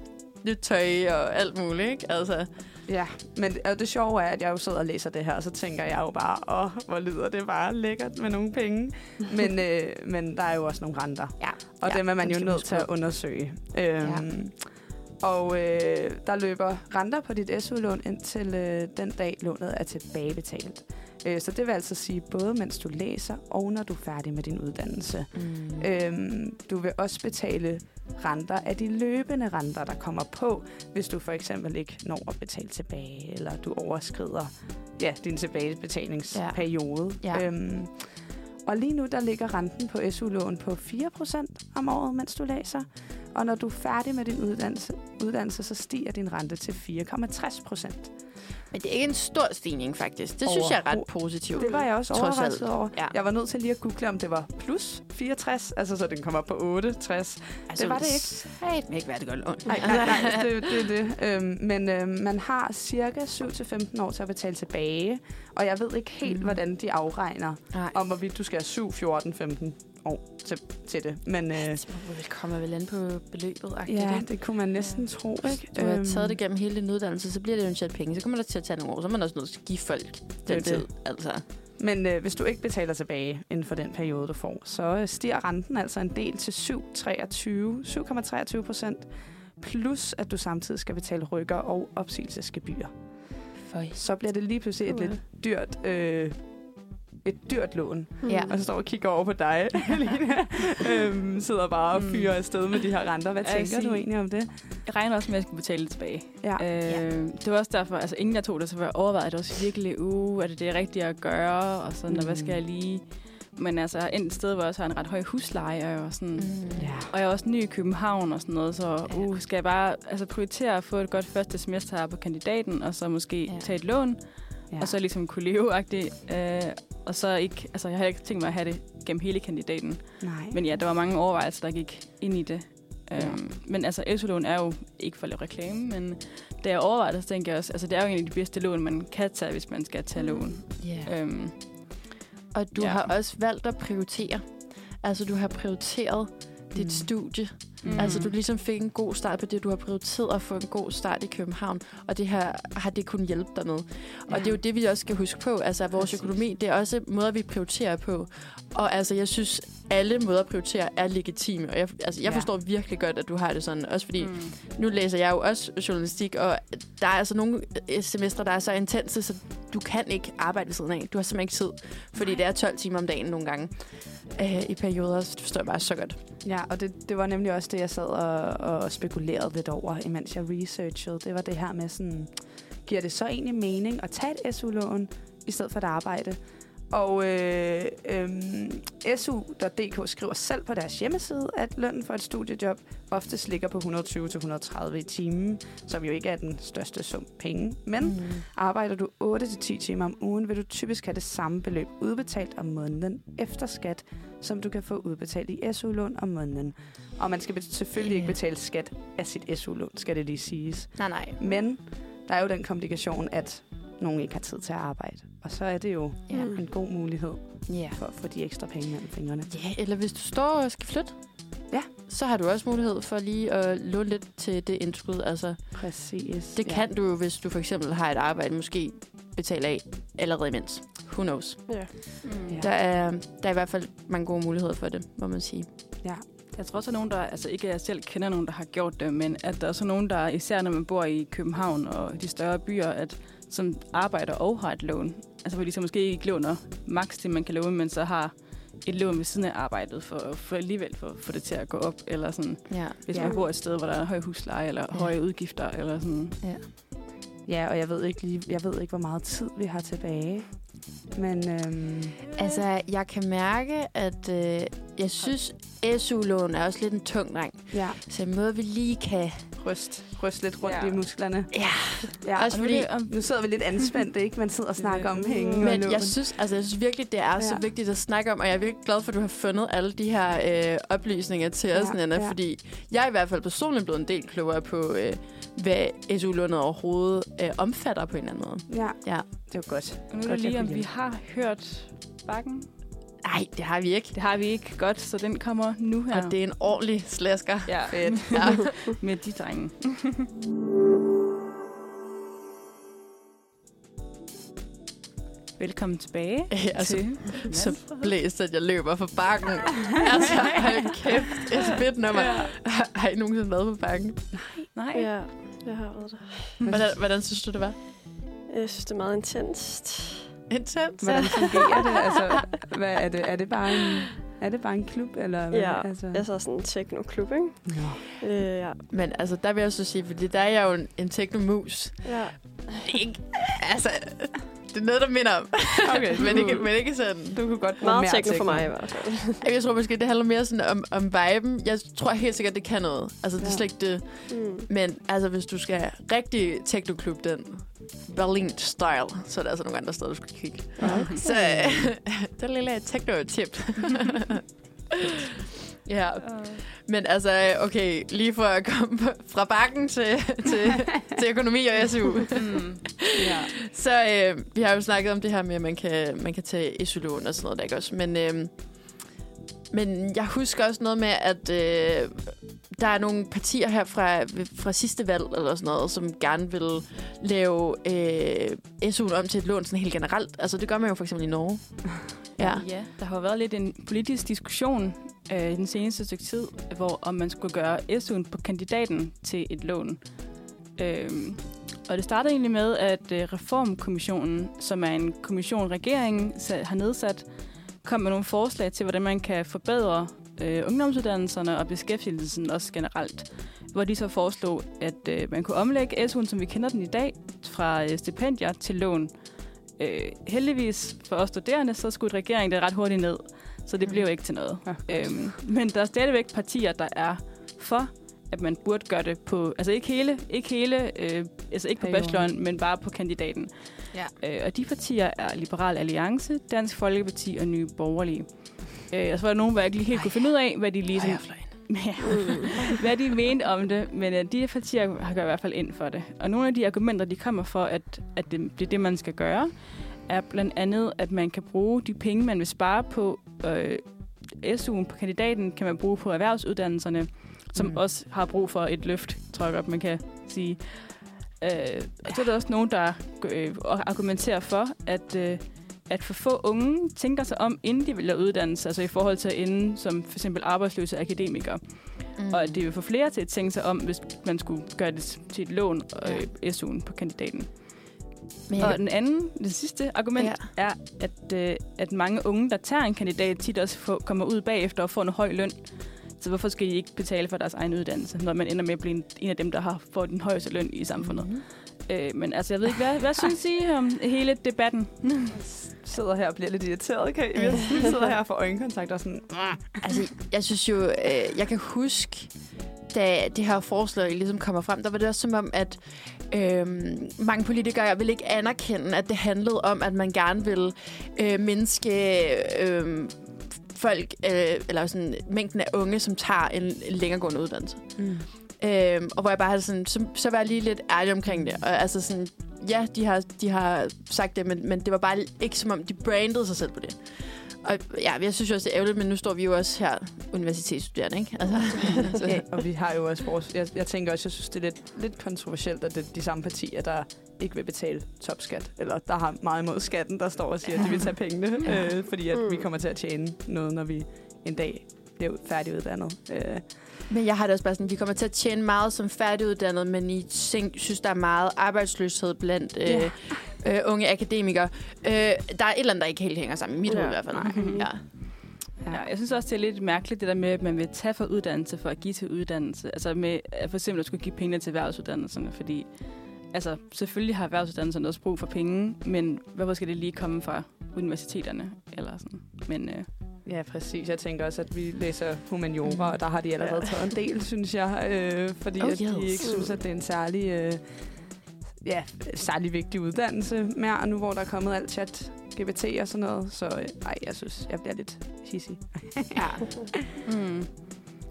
nyt tøj og alt muligt, ikke? Altså, Ja, men og det sjove er, at jeg jo sidder og læser det her, og så tænker jeg jo bare, åh, hvor lyder det bare lækkert med nogle penge. Men, øh, men der er jo også nogle renter, ja. og ja, dem er man jo nødt til at undersøge. Øhm, Og øh, der løber renter på dit SU-lån indtil øh, den dag, lånet er tilbagebetalt. Øh, så det vil altså sige, både mens du læser, og når du er færdig med din uddannelse. Mm. Øhm, du vil også betale renter af de løbende renter, der kommer på, hvis du for eksempel ikke når at betale tilbage, eller du overskrider ja, din tilbagebetalingsperiode. Ja. Øhm, og lige nu, der ligger renten på SU-lån på 4% om året, mens du læser. Og når du er færdig med din uddannelse, uddannelse så stiger din rente til 4,60 procent. Men det er ikke en stor stigning, faktisk. Det synes jeg er ret positivt. Det var jeg også overrasket alt. over. Ja. Jeg var nødt til lige at google, om det var plus 64, altså så den kom op på 68. altså, det var det ikke. Sat ikke, hvad det gør ondt. Nej, nej, nej, det, det er det. Øhm, men øhm, man har cirka 7-15 år til at betale tilbage, og jeg ved ikke helt, mm. hvordan de afregner, Nej. om hvorvidt du skal have 7, 14, 15 år til, til det. Men øh, Det må vel komme vel an på beløbet. ja, ikke? det kunne man næsten tro, ikke? Du har Øhm, taget det gennem hele din uddannelse, så bliver det jo en chat penge. Så kommer der til at tage nogle år. Så er man også nødt til at give folk den det. tid. Altså. Men øh, hvis du ikke betaler tilbage inden for den periode, du får, så øh, stiger renten altså en del til 7,23 7,23 procent. Plus, at du samtidig skal betale rykker og opsigelsesgebyr. Føj. Så bliver det lige pludselig et lidt dyrt, øh, et dyrt lån. Ja. Og så står og kigger over på dig, Lina. øhm, sidder bare og Mm. fyrer afsted med de her renter. Hvad tænker du sige- egentlig om det? Jeg regner også med, at jeg skulle betale det tilbage. Ja. Øh, det var også derfor, altså inden jeg tog det, så var jeg overvejet det også virkelig, uh, er det det rigtige at gøre, og sådan, mm. og hvad skal jeg lige... Men altså, jeg er endt et sted, hvor jeg også har en ret høj husleje, og, jeg var sådan, mm. Ja. og jeg er også ny i København og sådan noget, så Ja. uh, skal jeg bare altså, prioritere at få et godt første semester her på kandidaten, og så måske Ja. ja. tage et lån, ja. og så ligesom kunne leve øh, og så ikke, altså jeg har ikke tænkt mig at have det gennem hele kandidaten. Nej. Men ja, der var mange overvejelser, der gik ind i det. Ja. Øhm, men altså, SU-lån er jo ikke for at lave reklame, men da jeg overvejede det, så tænkte jeg også, altså det er jo en af de bedste lån, man kan tage, hvis man skal tage lån. Yeah. Øhm, Og du Ja. har også valgt at prioritere. Altså, du har prioriteret dit Mm. studie. Mm. Altså, du ligesom fik en god start på det, du har prioriteret at få en god start i København. Og det her har det kun hjælpe dig med. Og Ja. det er jo det, vi også skal huske på. Altså, at vores Præcis. økonomi, det er også måder, vi prioriterer på. Og altså, jeg synes, alle måder at prioritere er legitime. Og jeg, altså, jeg Ja. forstår virkelig godt, at du har det sådan. Også fordi, Mm. nu læser jeg jo også journalistik, og der er altså nogle øh, semestre, der er så intense, så du kan ikke arbejde ved siden af. Du har simpelthen ikke tid, fordi det er 12 timer om dagen nogle gange øh, i perioder. Så det forstår jeg bare så godt. Ja, og det, det var nemlig også det, jeg sad og, og spekulerede lidt over, imens jeg researchede. Det var det her med sådan, giver det så egentlig mening at tage et SU-lån i stedet for et arbejde? Og øh, øh, SU.dk skriver selv på deres hjemmeside, at lønnen for et studiejob oftest ligger på 120-130 i timen, som jo ikke er den største sum penge. Men Mm. Arbejder du 8-10 timer om ugen, vil du typisk have det samme beløb udbetalt om måneden efter skat, som du kan få udbetalt i SU-lån om måneden. Og man skal selvfølgelig ikke Ja. betale skat af sit SU-lån, skal det lige siges. Nej, nej. Men der er jo den komplikation, at nogen ikke har tid til at arbejde. Og så er det jo Ja. en god mulighed Ja. for at få de ekstra penge mellem fingrene. ja, eller hvis du står og skal flytte, Ja. så har du også mulighed for lige at låne lidt til det indskud. Altså, Præcis. det kan du jo, hvis du for eksempel har et arbejde, måske betale af allerede imens. Who knows? Ja. Mm. Ja. Der er, der er i hvert fald mange gode muligheder for det, må man sige. Ja. Jeg tror også, at nogen, der, altså ikke jeg selv kender nogen, der har gjort det, men at der er så nogen, der, især når man bor i København og de større byer, at som arbejder og har et lån. Altså hvor de så måske ikke låner maks det, man kan låne, men så har et lån ved siden af arbejdet for, for alligevel for få det til at gå op. Eller sådan, Ja. hvis Ja. man bor et sted, hvor der er høj husleje eller Ja. høje udgifter. Eller sådan. Ja, og jeg ved ikke lige, jeg ved ikke, hvor meget tid vi har tilbage. Men øhm, Altså, jeg kan mærke, at øh, jeg synes, SU-lån er også lidt en tung dreng. ja, Så en måde, vi lige kan... ryst, ryst lidt rundt Ja. i musklerne. Ja, Ja, Også og nu, fordi- det, nu sidder vi lidt anspændte, ikke? Man sidder og snakker om penge og men jeg synes, altså, jeg synes virkelig, det er så Ja. vigtigt at snakke om, og jeg er virkelig glad for, at du har fundet alle de her øh, oplysninger til os, Ja, Nana, ja. fordi jeg er i hvert fald personligt blevet en del klogere på, øh, hvad SU-lånet overhovedet øh, omfatter på en eller anden måde. Ja, Ja. det var godt. Og nu er Godt, det jeg lige, om vi har hørt bakken. Nej, det har vi ikke. Det har vi ikke godt, så den kommer nu her. Og det er en ordentlig slasker. ja, Fedt. Ja. med de drenge. Velkommen tilbage altså, til så blæst, at jeg løber for bakken. altså, hold kæft, et fedt nummer. Har, har I nogensinde været på bakken? Nej, Ja, jeg har været der. Hvordan, hvordan synes du, det var? Jeg synes, det er meget intenst. Intens. Hvordan fungerer det? Altså, hvad er det? Er det bare en, er det bare en klub? Eller hvad? Ja, altså. Altså sådan en techno-klub, ikke? Nå. Øh, ja. Men altså, der vil jeg så sige, fordi der er jeg jo en, en teknomus. ja. Ikke, altså, det er noget, der minder om. Okay, men, ikke, men ikke sådan. Du kunne godt bruge Meget mere techno for mig i hvert fald. Jeg tror måske, det handler mere sådan om, om viben. Jeg tror helt sikkert, det kan noget. Altså, det er Ja. slet ikke det. Mm. Men altså, hvis du skal rigtig teknoklub den Berlin-style, så er der altså nogle andre steder, du skal kigge. Okay. Så det er en lille techno-tip. ja, men altså, okay, lige for at komme fra bakken til, til, til økonomi og SU. Mm. Ja. Så øh, vi har jo snakket om det her med, at man kan, man kan tage SU-lån og sådan noget, der ikke også? Men, øh, men jeg husker også noget med, at øh, der er nogle partier her fra, fra sidste valg eller sådan noget, som gerne vil lave øh, SU'en om til et lån sådan helt generelt. Altså det gør man jo for eksempel i Norge. Ja. ja, der har været lidt en politisk diskussion øh, i den seneste stykke tid, hvor om man skulle gøre SU'en på kandidaten til et lån. Øh, og det startede egentlig med, at øh, Reformkommissionen, som er en kommission, regeringen har nedsat, kom med nogle forslag til, hvordan man kan forbedre øh, ungdomsuddannelserne og beskæftigelsen også generelt. Hvor de så foreslog, at øh, man kunne omlægge SU'en, som vi kender den i dag, fra øh, stipendier til lån. Øh, heldigvis for os studerende, så skulle regeringen det ret hurtigt ned, så det blev ikke til noget. Ja. Øhm, men der er stadigvæk partier, der er for, at man burde gøre det på, altså ikke hele, ikke hele, øh, altså ikke på Perioden. bacheloren, men bare på kandidaten. Ja. Øh, og de partier er Liberal Alliance, Dansk Folkeparti og Nye Borgerlige. Øh, og så var der nogen, hvor jeg ikke lige helt kunne finde ud af, hvad de lige ja, hvad de mente om det, men øh, de partier har gør i hvert fald ind for det. Og nogle af de argumenter, de kommer for, at, at det, det er det, man skal gøre, er blandt andet, at man kan bruge de penge, man vil spare på øh, SU'en på kandidaten, kan man bruge på erhvervsuddannelserne, som Mm. også har brug for et løft, tror jeg godt, man kan sige. Øh, og så er der også nogen, der øh, argumenterer for, at, øh, at for få unge tænker sig om, inden de vælger uddannelse, altså i forhold til at ende som for eksempel arbejdsløse akademikere. Mm. Og at det vil få flere til at tænke sig om, hvis man skulle gøre det til et lån øh, SU'en på kandidaten. Men Og den anden, det sidste argument, Ja. er, at, øh, at mange unge, der tager en kandidat, tit også får, kommer ud bagefter og får en høj løn. Så hvorfor skal de ikke betale for deres egen uddannelse, når man ender med at blive en, en af dem, der har fået den højeste løn i samfundet? Mhm. Mm. Øh, men altså, jeg ved ikke, hvad, hvad synes I om hele debatten? sidder her og bliver lidt irriteret, kan I? Jeg sidder her og får øjenkontakt og sådan... Altså, jeg synes jo, øh, jeg kan huske, da det her forslag ligesom kommer frem, der var det også som om, at øh, mange politikere vil ikke anerkende, at det handlede om, at man gerne vil øh, mindske øh, folk, øh, eller sådan mængden af unge, som tager en, en længeregående uddannelse. Mm. Øhm, og hvor jeg bare havde sådan, så, så var jeg lige lidt ærlig omkring det. Og altså sådan, ja, de har, de har sagt det, men, men det var bare ikke som om, de brandede sig selv på det. Og ja, jeg synes jo også, det er ærgerligt, men nu står vi jo også her universitetsstuderende, ikke? Altså, så, Ja, og vi har jo også vores... Jeg, jeg tænker også, jeg synes, det er lidt, lidt kontroversielt, at det er de samme partier, der ikke vil betale topskat, eller der har meget imod skatten, der står og siger, at de vil tage pengene, Ja. øh, fordi at Mm. vi kommer til at tjene noget, når vi en dag bliver færdiguddannet. Øh, Men jeg har det også bare sådan, vi kommer til at tjene meget som færdiguddannet, men I synes, der er meget arbejdsløshed blandt øh, Ja. øh, unge akademikere. Øh, der er et eller andet, der ikke helt hænger sammen i mit Ja. hoved i hvert fald. Nej. Ja. Ja, jeg synes også, det er lidt mærkeligt, det der med, at man vil tage for uddannelse for at give til uddannelse. Altså med at for eksempel at skulle give penge til erhvervsuddannelserne, fordi altså, selvfølgelig har erhvervsuddannelserne også brug for penge, men hvorfor skal det lige komme fra universiteterne? Eller sådan. Men øh, Ja, præcis. Jeg tænker også, at vi læser humaniora, og der har de allerede Ja. taget en del, synes jeg. Øh, fordi Oh, at de yes. ikke synes, at det er en særlig, øh, ja, særlig vigtig uddannelse mere, nu hvor der er kommet alt chat GPT og sådan noget. Så øh, ej, jeg synes, jeg bliver lidt hissig. ja. Mm.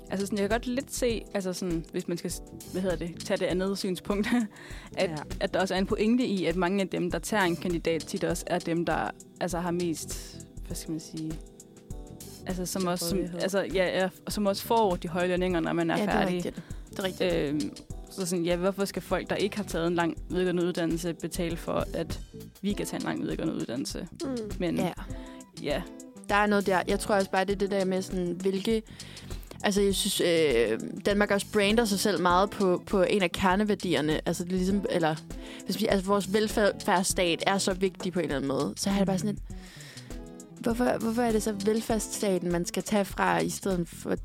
Altså sådan, jeg kan godt lidt se, altså sådan, hvis man skal hvad hedder det, tage det andet synspunkt, at, Ja. at der også er en pointe i, at mange af dem, der tager en kandidat, tit også er dem, der altså, har mest, hvad skal man sige, altså, som, også, som, altså, ja, ja, og som også får de høje lønninger, når man er ja, det er færdig. rigtigt. Det er rigtigt. Øhm, så sådan, ja, hvorfor skal folk, der ikke har taget en lang videregående uddannelse, betale for, at vi kan tage en lang videregående uddannelse? Mm. Men Ja. ja, ja Der er noget der. Jeg tror også bare, det er det der med sådan, hvilke... Altså, jeg synes, øh, Danmark også brander sig selv meget på, på en af kerneværdierne. Altså, det er ligesom, eller, hvis vi, altså, vores velfærdsstat er så vigtig på en eller anden måde. Så har det bare sådan et... Hvorfor, hvorfor er det så velfærdsstaten, man skal tage fra, i stedet for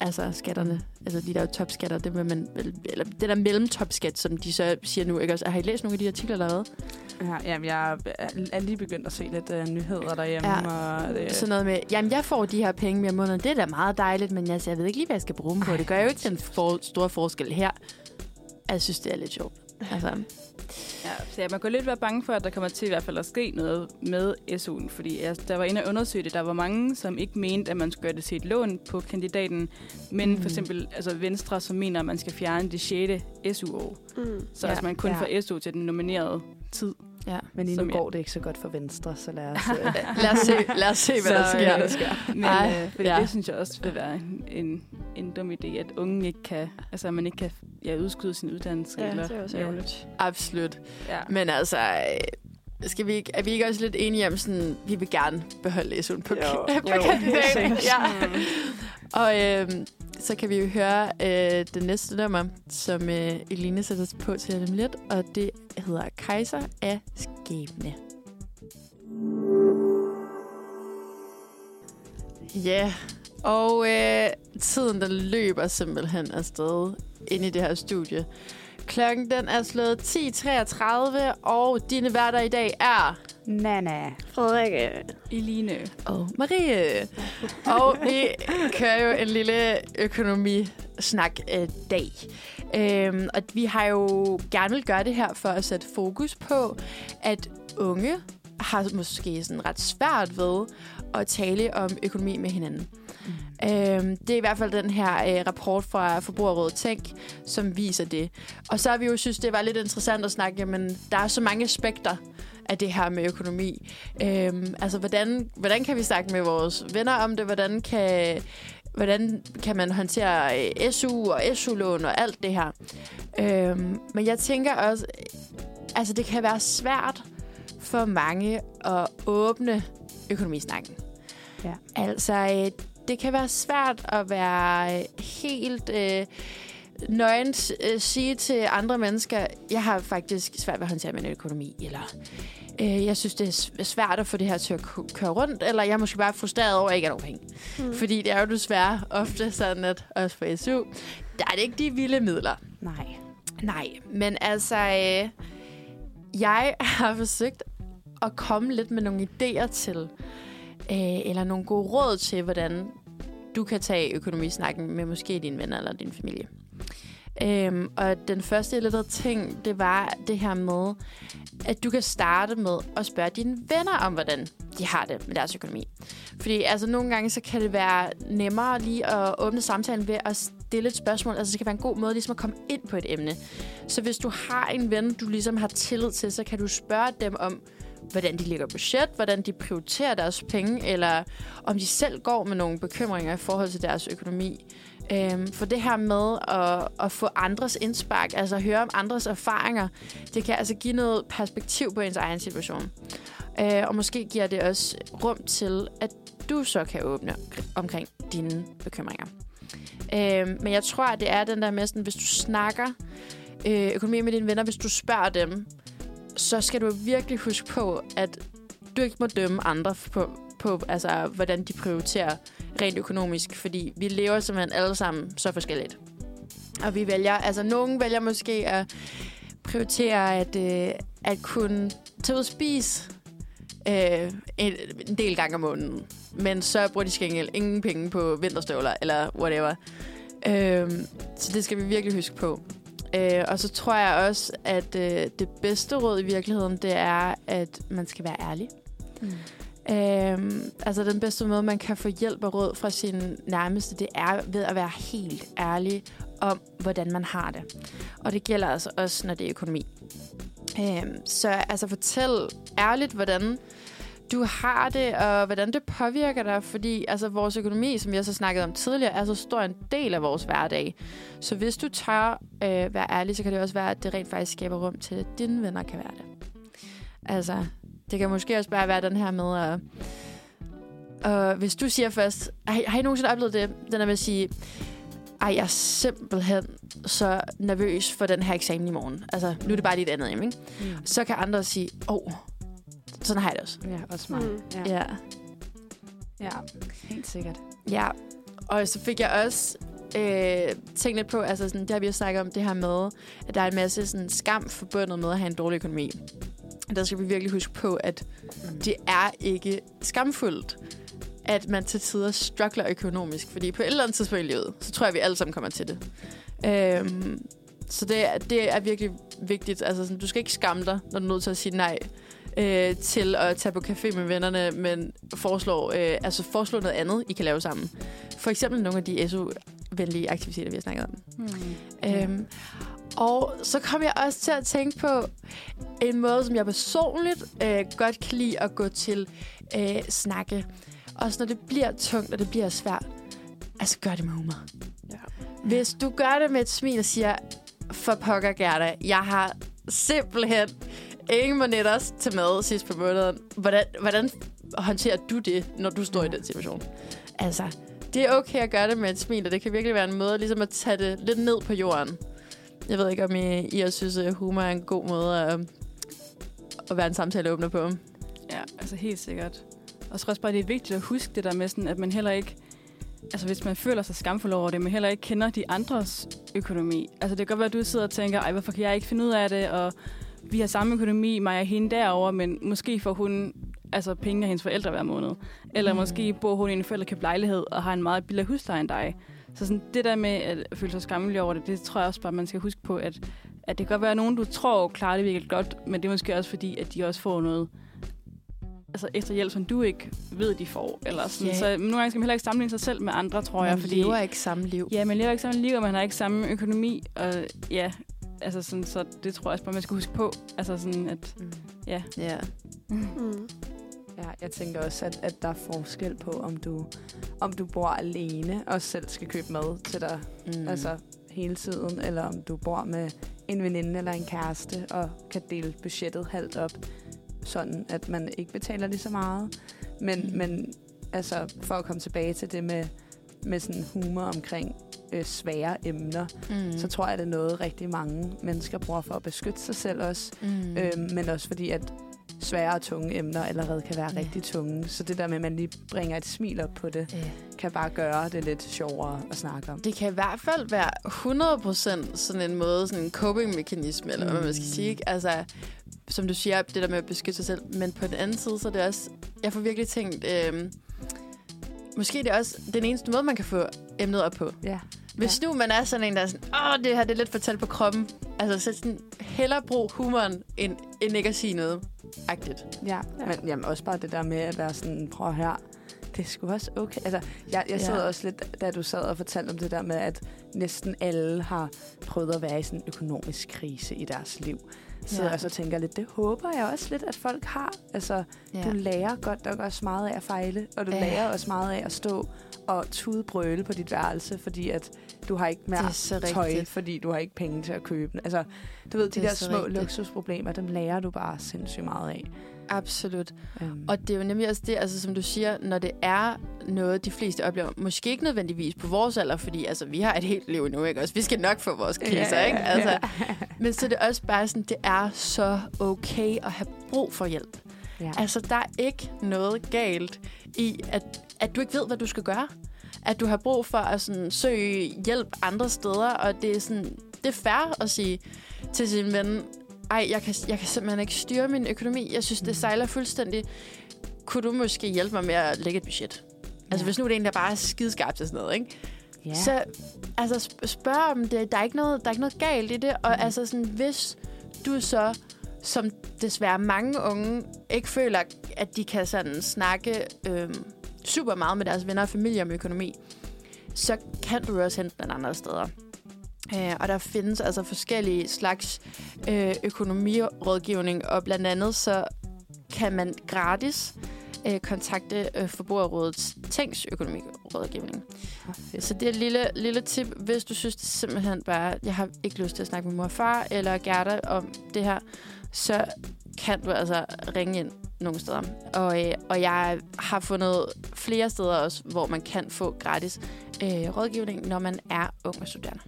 altså, skatterne? Altså, de der jo topskatter, det, vil man, eller det der mellemtopskat, som de så siger nu. Ikke? også? Har I læst nogle af de artikler allerede? Ja, jamen, jeg er, lige begyndt at se lidt uh, nyheder derhjemme. Ja. Og det, Sådan noget med, jamen jeg får de her penge mere om måneden, det er da meget dejligt, men altså, jeg ved ikke lige, hvad jeg skal bruge dem på. Det gør jo ikke den for, store forskel her. Jeg synes, det er lidt sjovt. Altså, Ja, så ja, man kan lidt være bange for, at der kommer til i hvert fald at ske noget med SU'en, fordi jeg, der var inde og undersøge det, der var mange, som ikke mente, at man skulle gøre det til et lån på kandidaten, men Mm. for eksempel altså Venstre, som mener, at man skal fjerne det 6. SU-år. Mm. Så Ja, ja, altså man kun ja. får SU til den nominerede tid. ja. Men lige nu jeg- går det ikke så godt for Venstre, så lad os... øh, Lad os se, lad os se hvad der Så, sker. øh, sker. Men Ej, øh, fordi ja. det synes jeg også vil være en, en, en dum idé, at unge ikke kan, altså man ikke kan ja, udskyde sin uddannelse. Ja, eller, det er også ja. Absolut. Ja. Men altså, øh, skal vi ikke, er vi ikke også lidt enige om sådan, vi vil gerne beholde SU'en på, Jo. på Jo, kandidaten? Ja. Og øh, så kan vi jo høre øh, det næste nummer, som øh, Eline sætter på til dem lidt, og det hedder Kejser af Skæbne. Ja, og øh, tiden den løber simpelthen afsted ind i det her studie. Klokken den er slået 10.33, og dine værter i dag er... Nana. Frederik, øh, Eline. Og Marie. og vi kører jo en lille økonomisnak øh, dag. Øhm, og vi har jo gerne vil gøre det her for at sætte fokus på, at unge har måske sådan ret svært ved at tale om økonomi med hinanden. Mm. Øhm, det er i hvert fald den her øh, rapport fra Forbrugerrådet Tænk, som viser det. Og så har vi jo synes, det var lidt interessant at snakke, jamen, der er så mange aspekter af det her med økonomi. Øhm, altså, hvordan, hvordan kan vi snakke med vores venner om det? Hvordan kan hvordan kan man håndtere øh, SU og SU-lån og alt det her. Øhm, men jeg tænker også, altså det kan være svært for mange at åbne økonomisnakken. Ja. Altså, øh, det kan være svært at være øh, helt øh, nøgent øh, sige til andre mennesker, jeg har faktisk svært ved at håndtere min økonomi, eller øh, jeg synes, det er svært at få det her til at køre rundt, eller jeg er måske bare frustreret over, at jeg ikke har nogen penge. Mm. Fordi det er jo desværre ofte sådan, at også for SU, der er det ikke de vilde midler. Nej. Nej, men altså, øh, jeg har forsøgt at komme lidt med nogle idéer til, øh, eller nogle gode råd til, hvordan du kan tage økonomisnakken med måske dine venner eller din familie. Øhm, og den første lille ting, det var det her med, at du kan starte med at spørge dine venner om, hvordan de har det med deres økonomi. Fordi altså, nogle gange så kan det være nemmere lige at åbne samtalen ved at stille et spørgsmål. Altså det kan være en god måde ligesom at komme ind på et emne. Så hvis du har en ven, du ligesom har tillid til, så kan du spørge dem om, hvordan de ligger budget, hvordan de prioriterer deres penge, eller om de selv går med nogle bekymringer i forhold til deres økonomi. Øhm, for det her med at, at få andres indspark, altså at høre om andres erfaringer, det kan altså give noget perspektiv på ens egen situation. Øh, og måske giver det også rum til, at du så kan åbne omkring dine bekymringer. Øh, men jeg tror, at det er den der med, sådan, hvis du snakker øh, økonomi med dine venner, hvis du spørger dem, så skal du virkelig huske på, at du ikke må dømme andre på, på altså, hvordan de prioriterer rent økonomisk, fordi vi lever simpelthen alle sammen så forskelligt. Og vi vælger, altså nogen vælger måske at prioritere at, øh, at kunne tage ud og spise øh, en, en del gange om måneden. Men så bruger de skængel ingen penge på vinterstøvler eller whatever. Øh, så det skal vi virkelig huske på. Øh, og så tror jeg også, at øh, det bedste råd i virkeligheden, det er, at man skal være ærlig. Mm. Øhm, altså den bedste måde, man kan få hjælp og råd fra sin nærmeste, det er ved at være helt ærlig om, hvordan man har det. Og det gælder altså også, når det er økonomi. Øhm, så altså fortæl ærligt, hvordan du har det, og hvordan det påvirker dig, fordi altså, vores økonomi, som jeg så snakket om tidligere, er så stor en del af vores hverdag. Så hvis du tør øh, være ærlig, så kan det også være, at det rent faktisk skaber rum til, at dine venner kan være det. Altså, det kan måske også bare være den her med at... Og hvis du siger først... Har, har I nogensinde oplevet det? Den er med at sige... Ej, jeg er simpelthen så nervøs for den her eksamen i morgen. Altså, nu er det bare dit andet ikke? Mm. Så kan andre sige, åh, oh, sådan har jeg det også. Ja, også mig. Mm. Ja. ja. Ja, helt sikkert. Ja, og så fik jeg også øh, tænkt lidt på, altså sådan, det har vi jo snakket om, det her med, at der er en masse sådan, skam forbundet med at have en dårlig økonomi. Der skal vi virkelig huske på, at mm. det er ikke skamfuldt, at man til tider struggler økonomisk. Fordi på et eller andet tidspunkt i livet, så tror jeg, at vi alle sammen kommer til det. Øhm, så det, det er virkelig vigtigt. Altså, sådan, du skal ikke skamme dig, når du er nødt til at sige nej øh, til at tage på café med vennerne, men foreslå, øh, altså foreslå noget andet, I kan lave sammen. For eksempel nogle af de SU-venlige aktiviteter, vi har snakket om. Mm. Øhm, og så kom jeg også til at tænke på en måde, som jeg personligt øh, godt kan lide at gå til øh, snakke. Også når det bliver tungt, og det bliver svært. Altså, gør det med humor. Ja. Hvis du gør det med et smil og siger, for pokker Gerda, jeg har simpelthen ingen monetter til mad sidst på måneden. Hvordan, hvordan håndterer du det, når du står i den situation? Altså, det er okay at gøre det med et smil, og det kan virkelig være en måde ligesom at tage det lidt ned på jorden. Jeg ved ikke, om I, I også synes, at humor er en god måde at, at være en samtale åbner på. Ja, altså helt sikkert. Og så også bare, det er vigtigt at huske det der med, sådan, at man heller ikke... Altså hvis man føler sig skamfuld over det, men heller ikke kender de andres økonomi. Altså det kan godt være, at du sidder og tænker, ej, hvorfor kan jeg ikke finde ud af det, og vi har samme økonomi, mig og hende derover, men måske får hun altså penge af hendes forældre hver måned. Eller mm. måske bor hun i en forældrekøbt lejlighed og har en meget billig husleje end dig. Så sådan, det der med at føle sig skammelig over det, det tror jeg også bare, man skal huske på, at, at det kan godt være nogen, du tror klarer det virkelig godt, men det er måske også fordi, at de også får noget altså ekstra hjælp, som du ikke ved, de får. Eller sådan. Yeah. Så nogle gange skal man heller ikke sammenligne sig selv med andre, tror man jeg. Fordi, lever ikke samme liv. Ja, man lever ikke samme liv, og man har ikke samme økonomi. Og ja, altså sådan, så det tror jeg også bare, man skal huske på. Altså sådan, at, mm. ja. Ja. Mm. Ja, jeg tænker også, at, at der er forskel på, om du, om du bor alene og selv skal købe mad til dig mm. altså hele tiden, eller om du bor med en veninde eller en kæreste og kan dele budgettet halvt op, sådan at man ikke betaler lige så meget. Men, mm. men altså, for at komme tilbage til det med, med sådan humor omkring øh, svære emner, mm. så tror jeg, det er noget, rigtig mange mennesker bruger for at beskytte sig selv også. Mm. Øhm, men også fordi, at svære og tunge emner allerede kan være ja. rigtig tunge. Så det der med, at man lige bringer et smil op på det, ja. kan bare gøre det lidt sjovere at snakke om. Det kan i hvert fald være 100% sådan en måde, sådan en coping-mekanisme, eller mm. hvad man skal sige. Ikke? Altså, som du siger, det der med at beskytte sig selv. Men på den anden side, så er det også... Jeg får virkelig tænkt... Øh, måske det er også den eneste måde, man kan få emnet op på. Ja. Hvis ja. nu man er sådan en, der er sådan, åh, det her det er lidt fortalt på kroppen. Altså, så sådan, hellere brug humoren, end, end ikke at sige noget agtigt. Ja, ja. men jamen, også bare det der med at være sådan, prøv her, det er sgu også okay. Altså, jeg, jeg sad ja. også lidt, da du sad og fortalte om det der med, at næsten alle har prøvet at være i sådan en økonomisk krise i deres liv. Så ja. altså, tænker lidt, det håber jeg også lidt, at folk har. Altså, ja. du lærer godt nok også meget af at fejle, og du ja. lærer også meget af at stå og tudbrøle på dit værelse, fordi at du har ikke mere tøj, rigtigt. fordi du har ikke penge til at købe den. Altså, du ved, de der små rigtigt. luksusproblemer, dem lærer du bare sindssygt meget af. Absolut. Um. Og det er jo nemlig også det, altså som du siger, når det er noget, de fleste oplever, måske ikke nødvendigvis på vores alder, fordi altså, vi har et helt liv nu, ikke også? Vi skal nok få vores kriser, ja, ikke? Altså, ja. men så er det også bare sådan, det er så okay at have brug for hjælp. Ja. Altså, der er ikke noget galt i, at, at du ikke ved, hvad du skal gøre. At du har brug for at sådan, søge hjælp andre steder, og det er, sådan, det er fair at sige til sin ven, ej, jeg kan, jeg kan simpelthen ikke styre min økonomi. Jeg synes, det mm. sejler fuldstændig. Kunne du måske hjælpe mig med at lægge et budget? Ja. Altså, hvis nu er det en, der bare er skideskarpt til sådan noget, ikke? Ja. Så altså, spørg om det. Der er, ikke noget, der er ikke noget galt i det. Og mm. altså, sådan, hvis du så, som desværre mange unge, ikke føler, at de kan sådan snakke øhm, super meget med deres venner og familie om økonomi, så kan du også hente den andre steder. Øh, og der findes altså forskellige slags øh, økonomirådgivning, og blandt andet så kan man gratis øh, kontakte øh, Forbrugerrådets Tænks økonomirådgivning. Okay. Så det er et lille, lille tip, hvis du synes det simpelthen bare, jeg har ikke lyst til at snakke med mor og far eller Gerda om det her, så kan du altså ringe ind nogle steder. Og, øh, og jeg har fundet flere steder også, hvor man kan få gratis øh, rådgivning, når man er ung og studerende.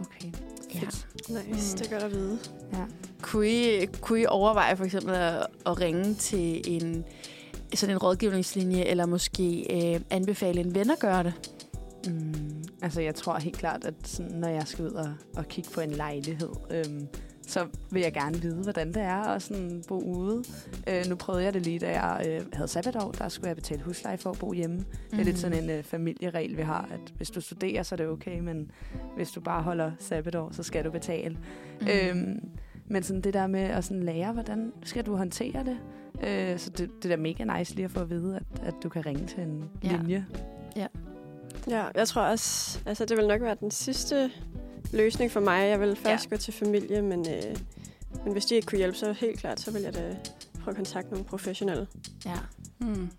Okay. Ja. Nice, mm. det er godt at vide. Ja. Kunne, I, kunne I overveje for eksempel at, at ringe til en sådan en rådgivningslinje, eller måske øh, anbefale en ven at gøre det? Mm, altså, jeg tror helt klart, at sådan, når jeg skal ud og, og kigge på en lejlighed, øhm, så vil jeg gerne vide, hvordan det er at sådan bo ude. Øh, nu prøvede jeg det lige, da jeg øh, havde sabbatår. Der skulle jeg betale husleje for at bo hjemme. Mm. Det er lidt sådan en øh, familieregel, vi har, at hvis du studerer, så er det okay, men hvis du bare holder sabbatår, så skal du betale. Mm. Øhm, men sådan det der med at sådan lære, hvordan skal du håndtere det? Øh, så det, det er mega nice lige at få at vide, at, at du kan ringe til en ja. linje. Ja. Ja, jeg tror også, altså det vil nok være den sidste løsning for mig. Jeg vil først ja. gå til familie, men, øh, men hvis de ikke kunne hjælpe, så helt klart, så vil jeg da prøve at kontakte nogle professionelle. Ja. Hmm.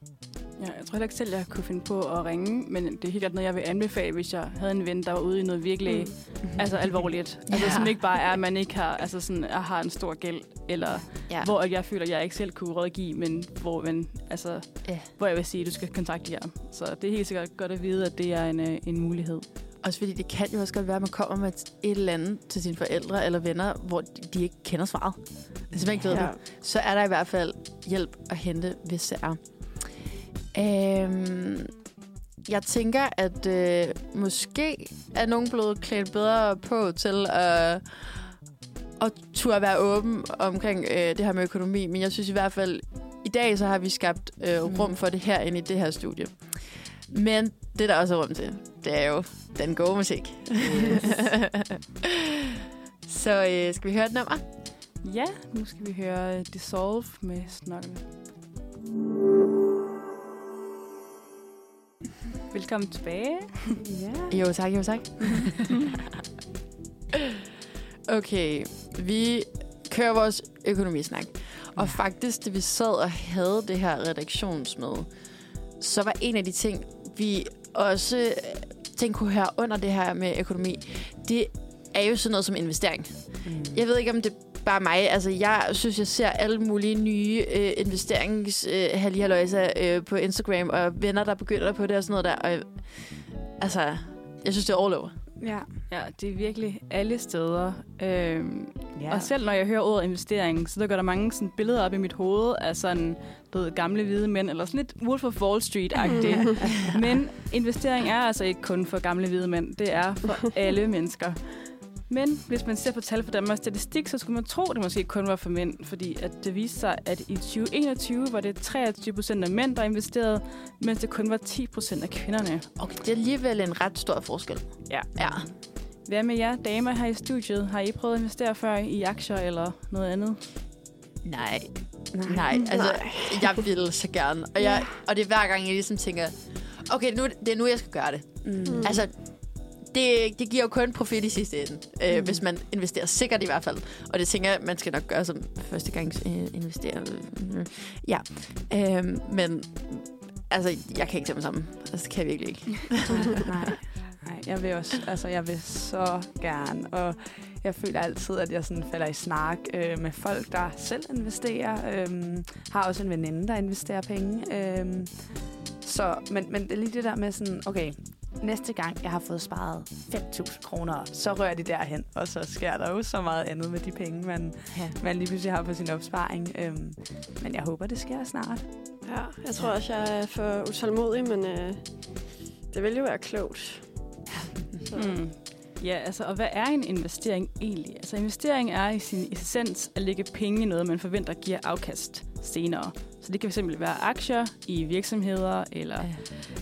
Ja, jeg tror heller ikke selv, jeg kunne finde på at ringe, men det er helt klart noget, jeg vil anbefale, hvis jeg havde en ven, der var ude i noget virkelig mm. altså alvorligt. Ja. Altså som ikke bare er, at man ikke har, altså sådan, jeg har en stor gæld, eller ja. hvor jeg føler, at jeg ikke selv kunne rådgive, men hvor, men, altså, ja. hvor jeg vil sige, at du skal kontakte jer. Så det er helt sikkert godt at vide, at det er en, øh, en mulighed. Også fordi det kan jo også godt være, at man kommer med et eller andet til sine forældre eller venner, hvor de ikke kender svaret. Altså, ikke ved ja. det. Så er der i hvert fald hjælp at hente, hvis det er. Øhm, jeg tænker, at øh, måske er nogen blevet klædt bedre på til at, at turde være åben omkring øh, det her med økonomi. Men jeg synes i hvert fald, i dag så har vi skabt øh, rum mm. for det her ind i det her studie. Men det, der også er rum til, det er jo den gode musik. Yes. så øh, skal vi høre et nummer? Ja, nu skal vi høre Dissolve med Snuggle. Velkommen tilbage. ja. Jo tak, jo tak. okay, vi kører vores økonomisnak. Og faktisk, da vi sad og havde det her redaktionsmøde, så var en af de ting, vi også øh, kunne høre under det her med økonomi, det er jo sådan noget som investering. Mm. Jeg ved ikke, om det er bare mig. Altså, jeg synes, jeg ser alle mulige nye øh, investerings øh, øh, på Instagram, og venner, der begynder på det og sådan noget der. Og, altså, jeg synes, det er all over. Ja. Ja, det er virkelig alle steder. Øhm, ja. Og selv når jeg hører ordet investering, så der går der mange sådan, billeder op i mit hoved af sådan, ved, gamle hvide mænd, eller sådan lidt Wolf of Wall Street-agtigt. Men investering er altså ikke kun for gamle hvide mænd. Det er for alle mennesker. Men hvis man ser på tal fra Danmarks Statistik, så skulle man tro, at det måske kun var for mænd. Fordi at det viste sig, at i 2021 var det 23 procent af mænd, der investerede, mens det kun var 10 procent af kvinderne. Okay, det er alligevel en ret stor forskel. Ja. Ja. Hvad med jer damer her i studiet? Har I prøvet at investere før i aktier eller noget andet? Nej. Nej, altså, jeg vil så gerne. Og, jeg, og det er hver gang, jeg ligesom tænker, okay, nu, det er nu, jeg skal gøre det. Mm. Altså, det, det giver jo kun profit i sidste ende, øh, Mm. hvis man investerer sikkert i hvert fald. Og det tænker jeg, man skal nok gøre som første gang øh, investere. Øh, ja, øh, men altså, jeg kan ikke tage mig sammen. Altså, det kan jeg virkelig ikke. Nej. Nej, jeg vil også, altså jeg vil så gerne, og jeg føler altid, at jeg sådan falder i snak øh, med folk, der selv investerer. Øhm, har også en veninde, der investerer penge. Øhm, så, men, men det er lige det der med sådan, okay, næste gang jeg har fået sparet 5.000 kroner, så rører de derhen, og så sker der jo så meget andet med de penge, man, Ja. man lige pludselig har på sin opsparing. Øhm, men jeg håber, det sker snart. Ja, jeg tror også, jeg er for utålmodig, men øh, det vil jo være klogt. Så. Mm. Ja, altså, og hvad er en investering egentlig? Altså, investering er i sin essens at lægge penge i noget, man forventer giver afkast senere. Så det kan fx være aktier i virksomheder eller,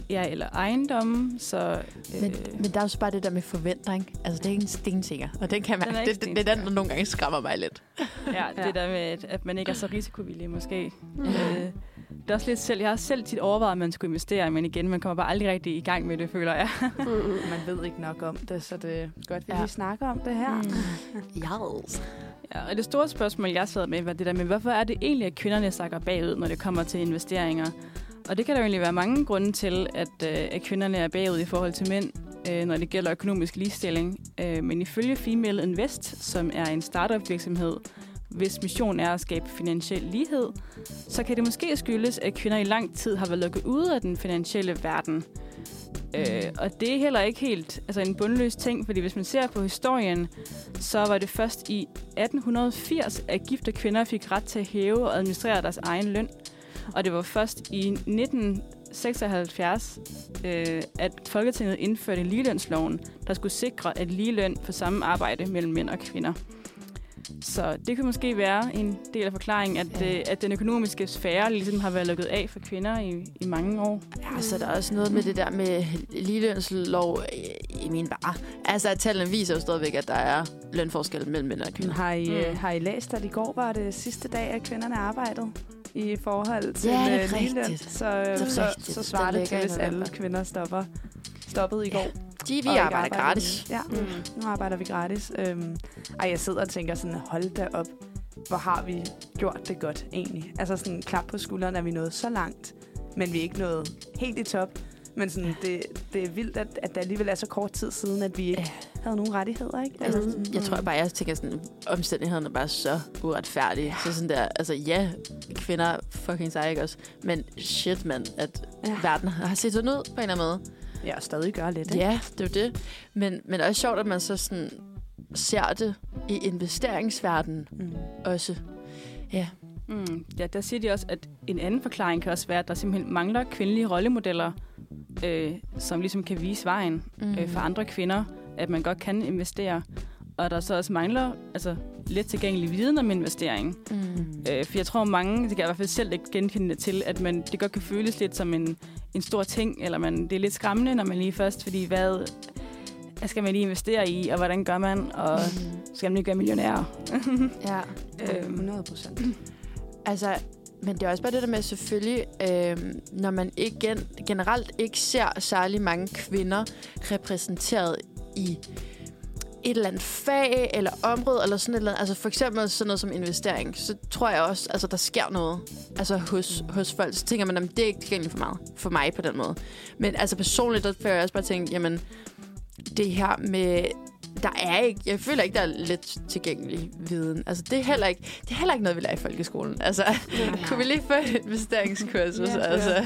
ja, eller ejendomme. Så, Men, øh, men der er jo bare det der med forventning. Altså, det er ikke en stensikker. Og den kan man, Den er det, det, det, er den, der nogle gange skræmmer mig lidt. ja, Ja. det der med, at, at man ikke er så risikovillig måske. Mm. Øh, det er også lidt selv, jeg har selv tit overvejet, at man skulle investere, men igen, man kommer bare aldrig rigtig i gang med det, føler jeg. Mm-mm. Man ved ikke nok om det, så det er godt, vi Ja. lige snakker om det her. Yes. Ja, og det store spørgsmål, jeg sad med, var det der med, hvorfor er det egentlig, at kvinderne sakker bagud, når det kommer til investeringer? Og det kan der jo egentlig være mange grunde til, at, øh, at kvinderne er bagud i forhold til mænd, øh, når det gælder økonomisk ligestilling. Øh, men ifølge Female Invest, som er en startup virksomhed, hvis mission er at skabe finansiel lighed, så kan det måske skyldes, at kvinder i lang tid har været lukket ude af den finansielle verden. Øh, og det er heller ikke helt altså en bundløs ting, fordi hvis man ser på historien, så var det først i 1880, at gifte kvinder fik ret til at hæve og administrere deres egen løn. Og det var først i 1976, øh, at Folketinget indførte ligelønsloven, der skulle sikre, at ligeløn for samme arbejde mellem mænd og kvinder. Så det kan måske være en del af forklaringen, at, Ja. øh, at den økonomiske sfære ligesom har været lukket af for kvinder i, i mange år. Ja, så er der også noget med det der med ligelønslov. øh, Jeg mener bare, altså at tallene viser jo stadigvæk, at der er lønforskel mellem mænd og kvinder. har I, Mm. mm. har I læst, at i går var det sidste dag, at kvinderne arbejdede i forhold til Ja, det er øh, ligeløn? Så, øh, Det er så, så Den svarer det ligger til, i hvis alle kvinder stopper, stoppede i går. De, vi og arbejder arbejder gratis. Ja, Mm. nu arbejder vi gratis. Øhm, ej, jeg sidder og tænker sådan, hold da op, hvor har vi gjort det godt egentlig. Altså sådan klap på skulderen, er vi nået så langt, men vi er ikke nået helt i top. Men sådan, det, det er vildt, at, at det alligevel er så kort tid siden, at vi ikke Ja. havde nogen rettigheder. Ikke? Altså, sådan, jeg tror bare, jeg tænker sådan, omstændighederne er bare så uretfærdige. Så sådan der, altså ja, kvinder er fucking seje, ikke også? Men shit, mand, at Ja. verden har set sådan ud på en eller anden måde. Ja, og stadig gør lidt. Ikke? Ja, det er jo det. Men, men også sjovt, at man så sådan ser det i investeringsverdenen Mm. også. Ja. Mm, ja, der siger de også, at en anden forklaring kan også være, at der simpelthen mangler kvindelige rollemodeller, øh, som ligesom kan vise vejen Mm. øh, for andre kvinder, at man godt kan investere. Og der så også mangler altså, let tilgængelig viden om investering. Mm. Øh, for jeg tror mange, det kan jeg i hvert fald selv ikke genkende det til, at man, det godt kan føles lidt som en, en stor ting, eller man, det er lidt skræmmende, når man lige først, fordi hvad skal man lige investere i, og hvordan gør man, og skal man lige gøre millionær? Ja. Øhm, 100 procent. Altså, men det er også bare det der med, selvfølgelig, øh, når man ikke gen, generelt ikke ser særlig mange kvinder repræsenteret i et eller andet fag eller område, eller sådan et eller andet, altså for eksempel sådan noget som investering, så tror jeg også, altså der sker noget altså hos, hos folk. Så tænker man, at det er ikke tilgængeligt for mig, for mig på den måde. Men altså personligt, der får jeg også bare tænkt, jamen, det her med der er ikke, jeg føler ikke, der er lidt tilgængelig viden. Altså, det er heller ikke, det er heller ikke noget, vi lærer i folkeskolen. Altså, ja. kunne vi lige få et investeringskursus? Ja, altså.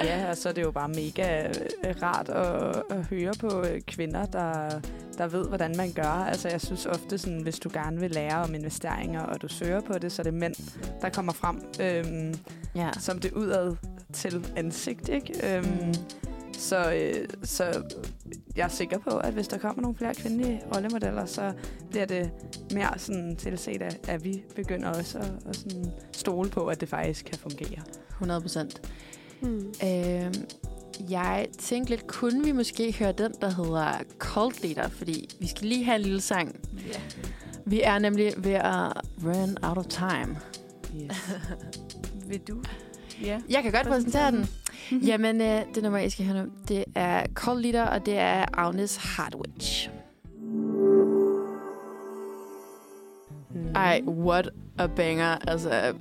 Ja, og så er det jo bare mega øh, rart at, at høre på øh, kvinder, der, der ved, hvordan man gør. Altså, jeg synes ofte, sådan, hvis du gerne vil lære om investeringer, og du søger på det, så er det mænd, der kommer frem øhm, ja. som det udad til ansigt, ikke? Øhm, mm. Så, øh, så jeg er sikker på, at hvis der kommer nogle flere kvindelige rollemodeller, så bliver det mere sådan tilset, at, at vi begynder også at, at sådan stole på, at det faktisk kan fungere. 100 procent. Hmm. Øh, jeg tænkte lidt, kunne vi måske høre den, der hedder Cold Leader? Fordi vi skal lige have en lille sang. Yeah. Vi er nemlig ved at run out of time. Yes. Vil du? Ja. Jeg kan godt præsentere den. Jamen, øh, det nummer, jeg skal høre nu, det er Cold Leader, og det er Agnes Hardwich. Mm. Ej, what a banger. Altså,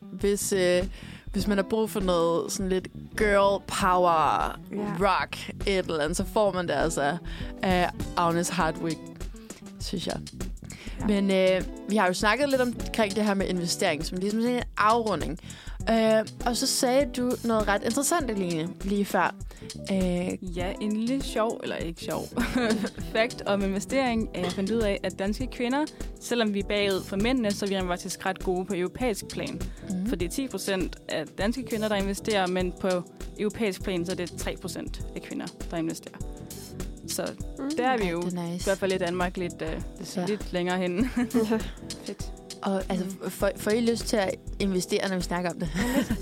hvis, øh, hvis man har brug for noget sådan lidt girl power yeah. rock et eller andet, så får man det altså af Agnes Hardwick, synes jeg. Ja. Men øh, vi har jo snakket lidt omkring det her med investering, som ligesom sådan en afrunding. Øh, og så sagde du noget ret interessant, Eline, lige før. Øh, ja, en lille sjov, eller ikke sjov, fakt om investering. Jeg fandt ud af, at danske kvinder, selvom vi er bagud for mændene, så er vi faktisk ret gode på europæisk plan. Mm. For det er 10 procent af danske kvinder, der investerer, men på europæisk plan, så er det 3 procent af kvinder, der investerer. Så mm. der er vi jo nice. i hvert fald i Danmark lidt, uh, lidt længere hen. Fedt. Og altså, får, får I lyst til at investere, når vi snakker om det?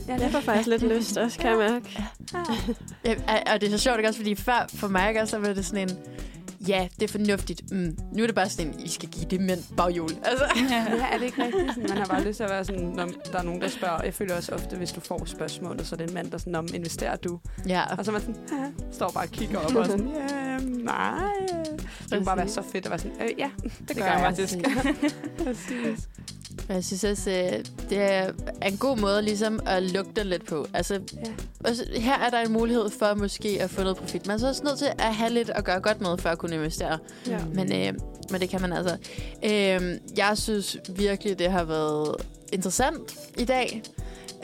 Ja, jeg får faktisk lidt lyst også, kan jeg mærke. Ja. Ja, og det er så sjovt, ikke også? Fordi før for mig også, så var det sådan en ja, det er fornuftigt. Mm. Nu er det bare sådan, I skal give det mænd baghjul. Altså. Ja. ja, er det ikke rigtigt? Sådan, man har bare lyst til at være sådan, når der er nogen, der spørger. Jeg føler også ofte, hvis du får spørgsmålet, så er det en mand, der sådan, om investerer du? Ja. Og så er man sådan, ja, står bare og kigger op og sådan, ja, nej. Det kunne bare være så fedt at være sådan, øh, ja, det, det gør jeg faktisk. Præcis. Jeg synes også, øh, det er en god måde ligesom at lukke den lidt på. Altså, ja. også, her er der en mulighed for måske at få noget profit. Man er så også nødt til at have lidt at gøre godt med, for at kunne investere. Ja. Men, øh, men det kan man altså. Øh, jeg synes virkelig, det har været interessant i dag.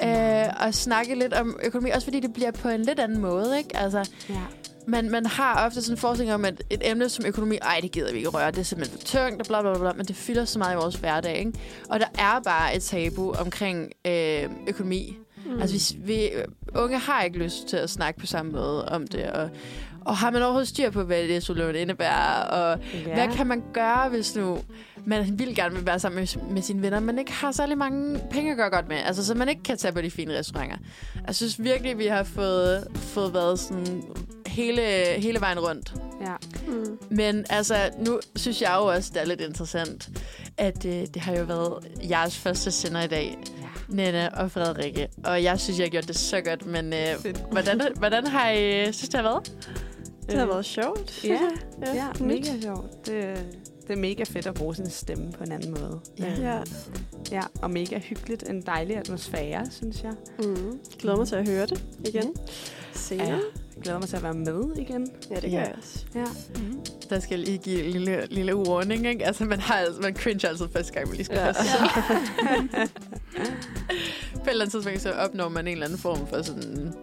Øh, at snakke lidt om økonomi, også fordi det bliver på en lidt anden måde, ikke? Altså, ja man, man har ofte sådan en forestilling om, at et emne som økonomi, ej, det gider vi ikke røre, det er simpelthen for tungt, og bla, bla, bla, men det fylder så meget i vores hverdag, ikke? Og der er bare et tabu omkring øh, økonomi. Mm. Altså, vi, vi, unge har ikke lyst til at snakke på samme måde om det, og, og har man overhovedet styr på, hvad det solon indebærer, og ja. hvad kan man gøre, hvis nu man vil gerne vil være sammen med, med sine venner, men ikke har særlig mange penge at gøre godt med. Altså, så man ikke kan tage på de fine restauranter. Jeg synes virkelig, vi har fået, fået været sådan hele, hele vejen rundt. Ja. Mm. Men altså, nu synes jeg jo også, det er lidt interessant, at øh, det har jo været jeres første sender i dag. Ja. Nenne og Frederikke. Og jeg synes, jeg har gjort det så godt. Men øh, hvordan, hvordan har I synes, det har været? Det har været sjovt. Ja, ja, ja mega sjovt. Det, det er mega fedt at bruge sin stemme på en anden måde. Ja. ja. ja og mega hyggeligt. En dejlig atmosfære, synes jeg. Mm. Glæder mig til at høre det igen. Mm. Senere. Ja. Jeg glæder mig til at være med igen. Ja, det gør ja. jeg også. Ja. Mm. Der skal lige give en lille, lille warning, ikke? Altså, man, har, altså, man cringe altid første gang, man lige skal ja. passe. Ja. på et eller andet tidspunkt, så opnår man en eller anden form for sådan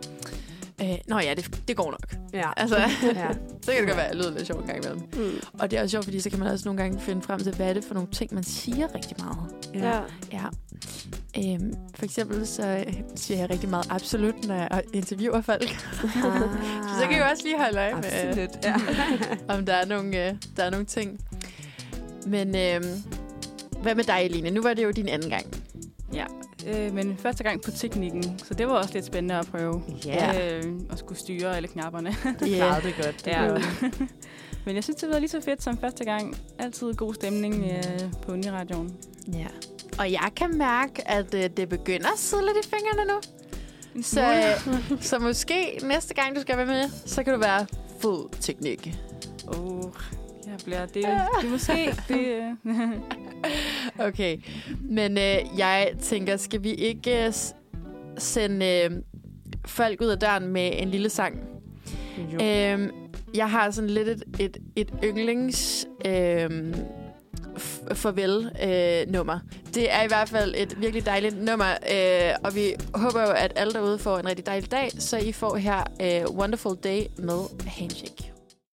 Øh, nå ja, det, det går nok. Ja. Altså, ja. så kan det godt være, at lyder lidt sjovt en gang imellem. Mm. Og det er også sjovt, fordi så kan man også nogle gange finde frem til, hvad er det for nogle ting, man siger rigtig meget. Ja. ja. Øhm, for eksempel så øh, siger jeg rigtig meget absolut, når jeg interviewer folk. Ah. så kan jeg også lige holde øje med, absolut. ja. om der er, nogle, øh, der er nogle ting. Men øh, hvad med dig, Eline? Nu var det jo din anden gang. Ja, øh, men første gang på teknikken, så det var også lidt spændende at prøve. Ja. Øh, at skulle styre alle knapperne. Du klarede det godt. Det ja. men jeg synes, det var lige så fedt som første gang. Altid god stemning øh, på Uniradioen. Ja. Og jeg kan mærke, at øh, det begynder at sidde lidt i fingrene nu. Så, øh, så måske næste gang, du skal være med, så kan du være fuld teknik. Oh, Det bliver, det, det er måske, det, øh. Okay, men øh, jeg tænker, skal vi ikke øh, sende øh, folk ud af døren med en lille sang? Jo. Øhm, jeg har sådan lidt et, et, et yndlings øhm, f- farvel øh, nummer. Det er i hvert fald et virkelig dejligt nummer, øh, og vi håber jo, at alle derude får en rigtig dejlig dag, så I får her øh, Wonderful Day med Handshake.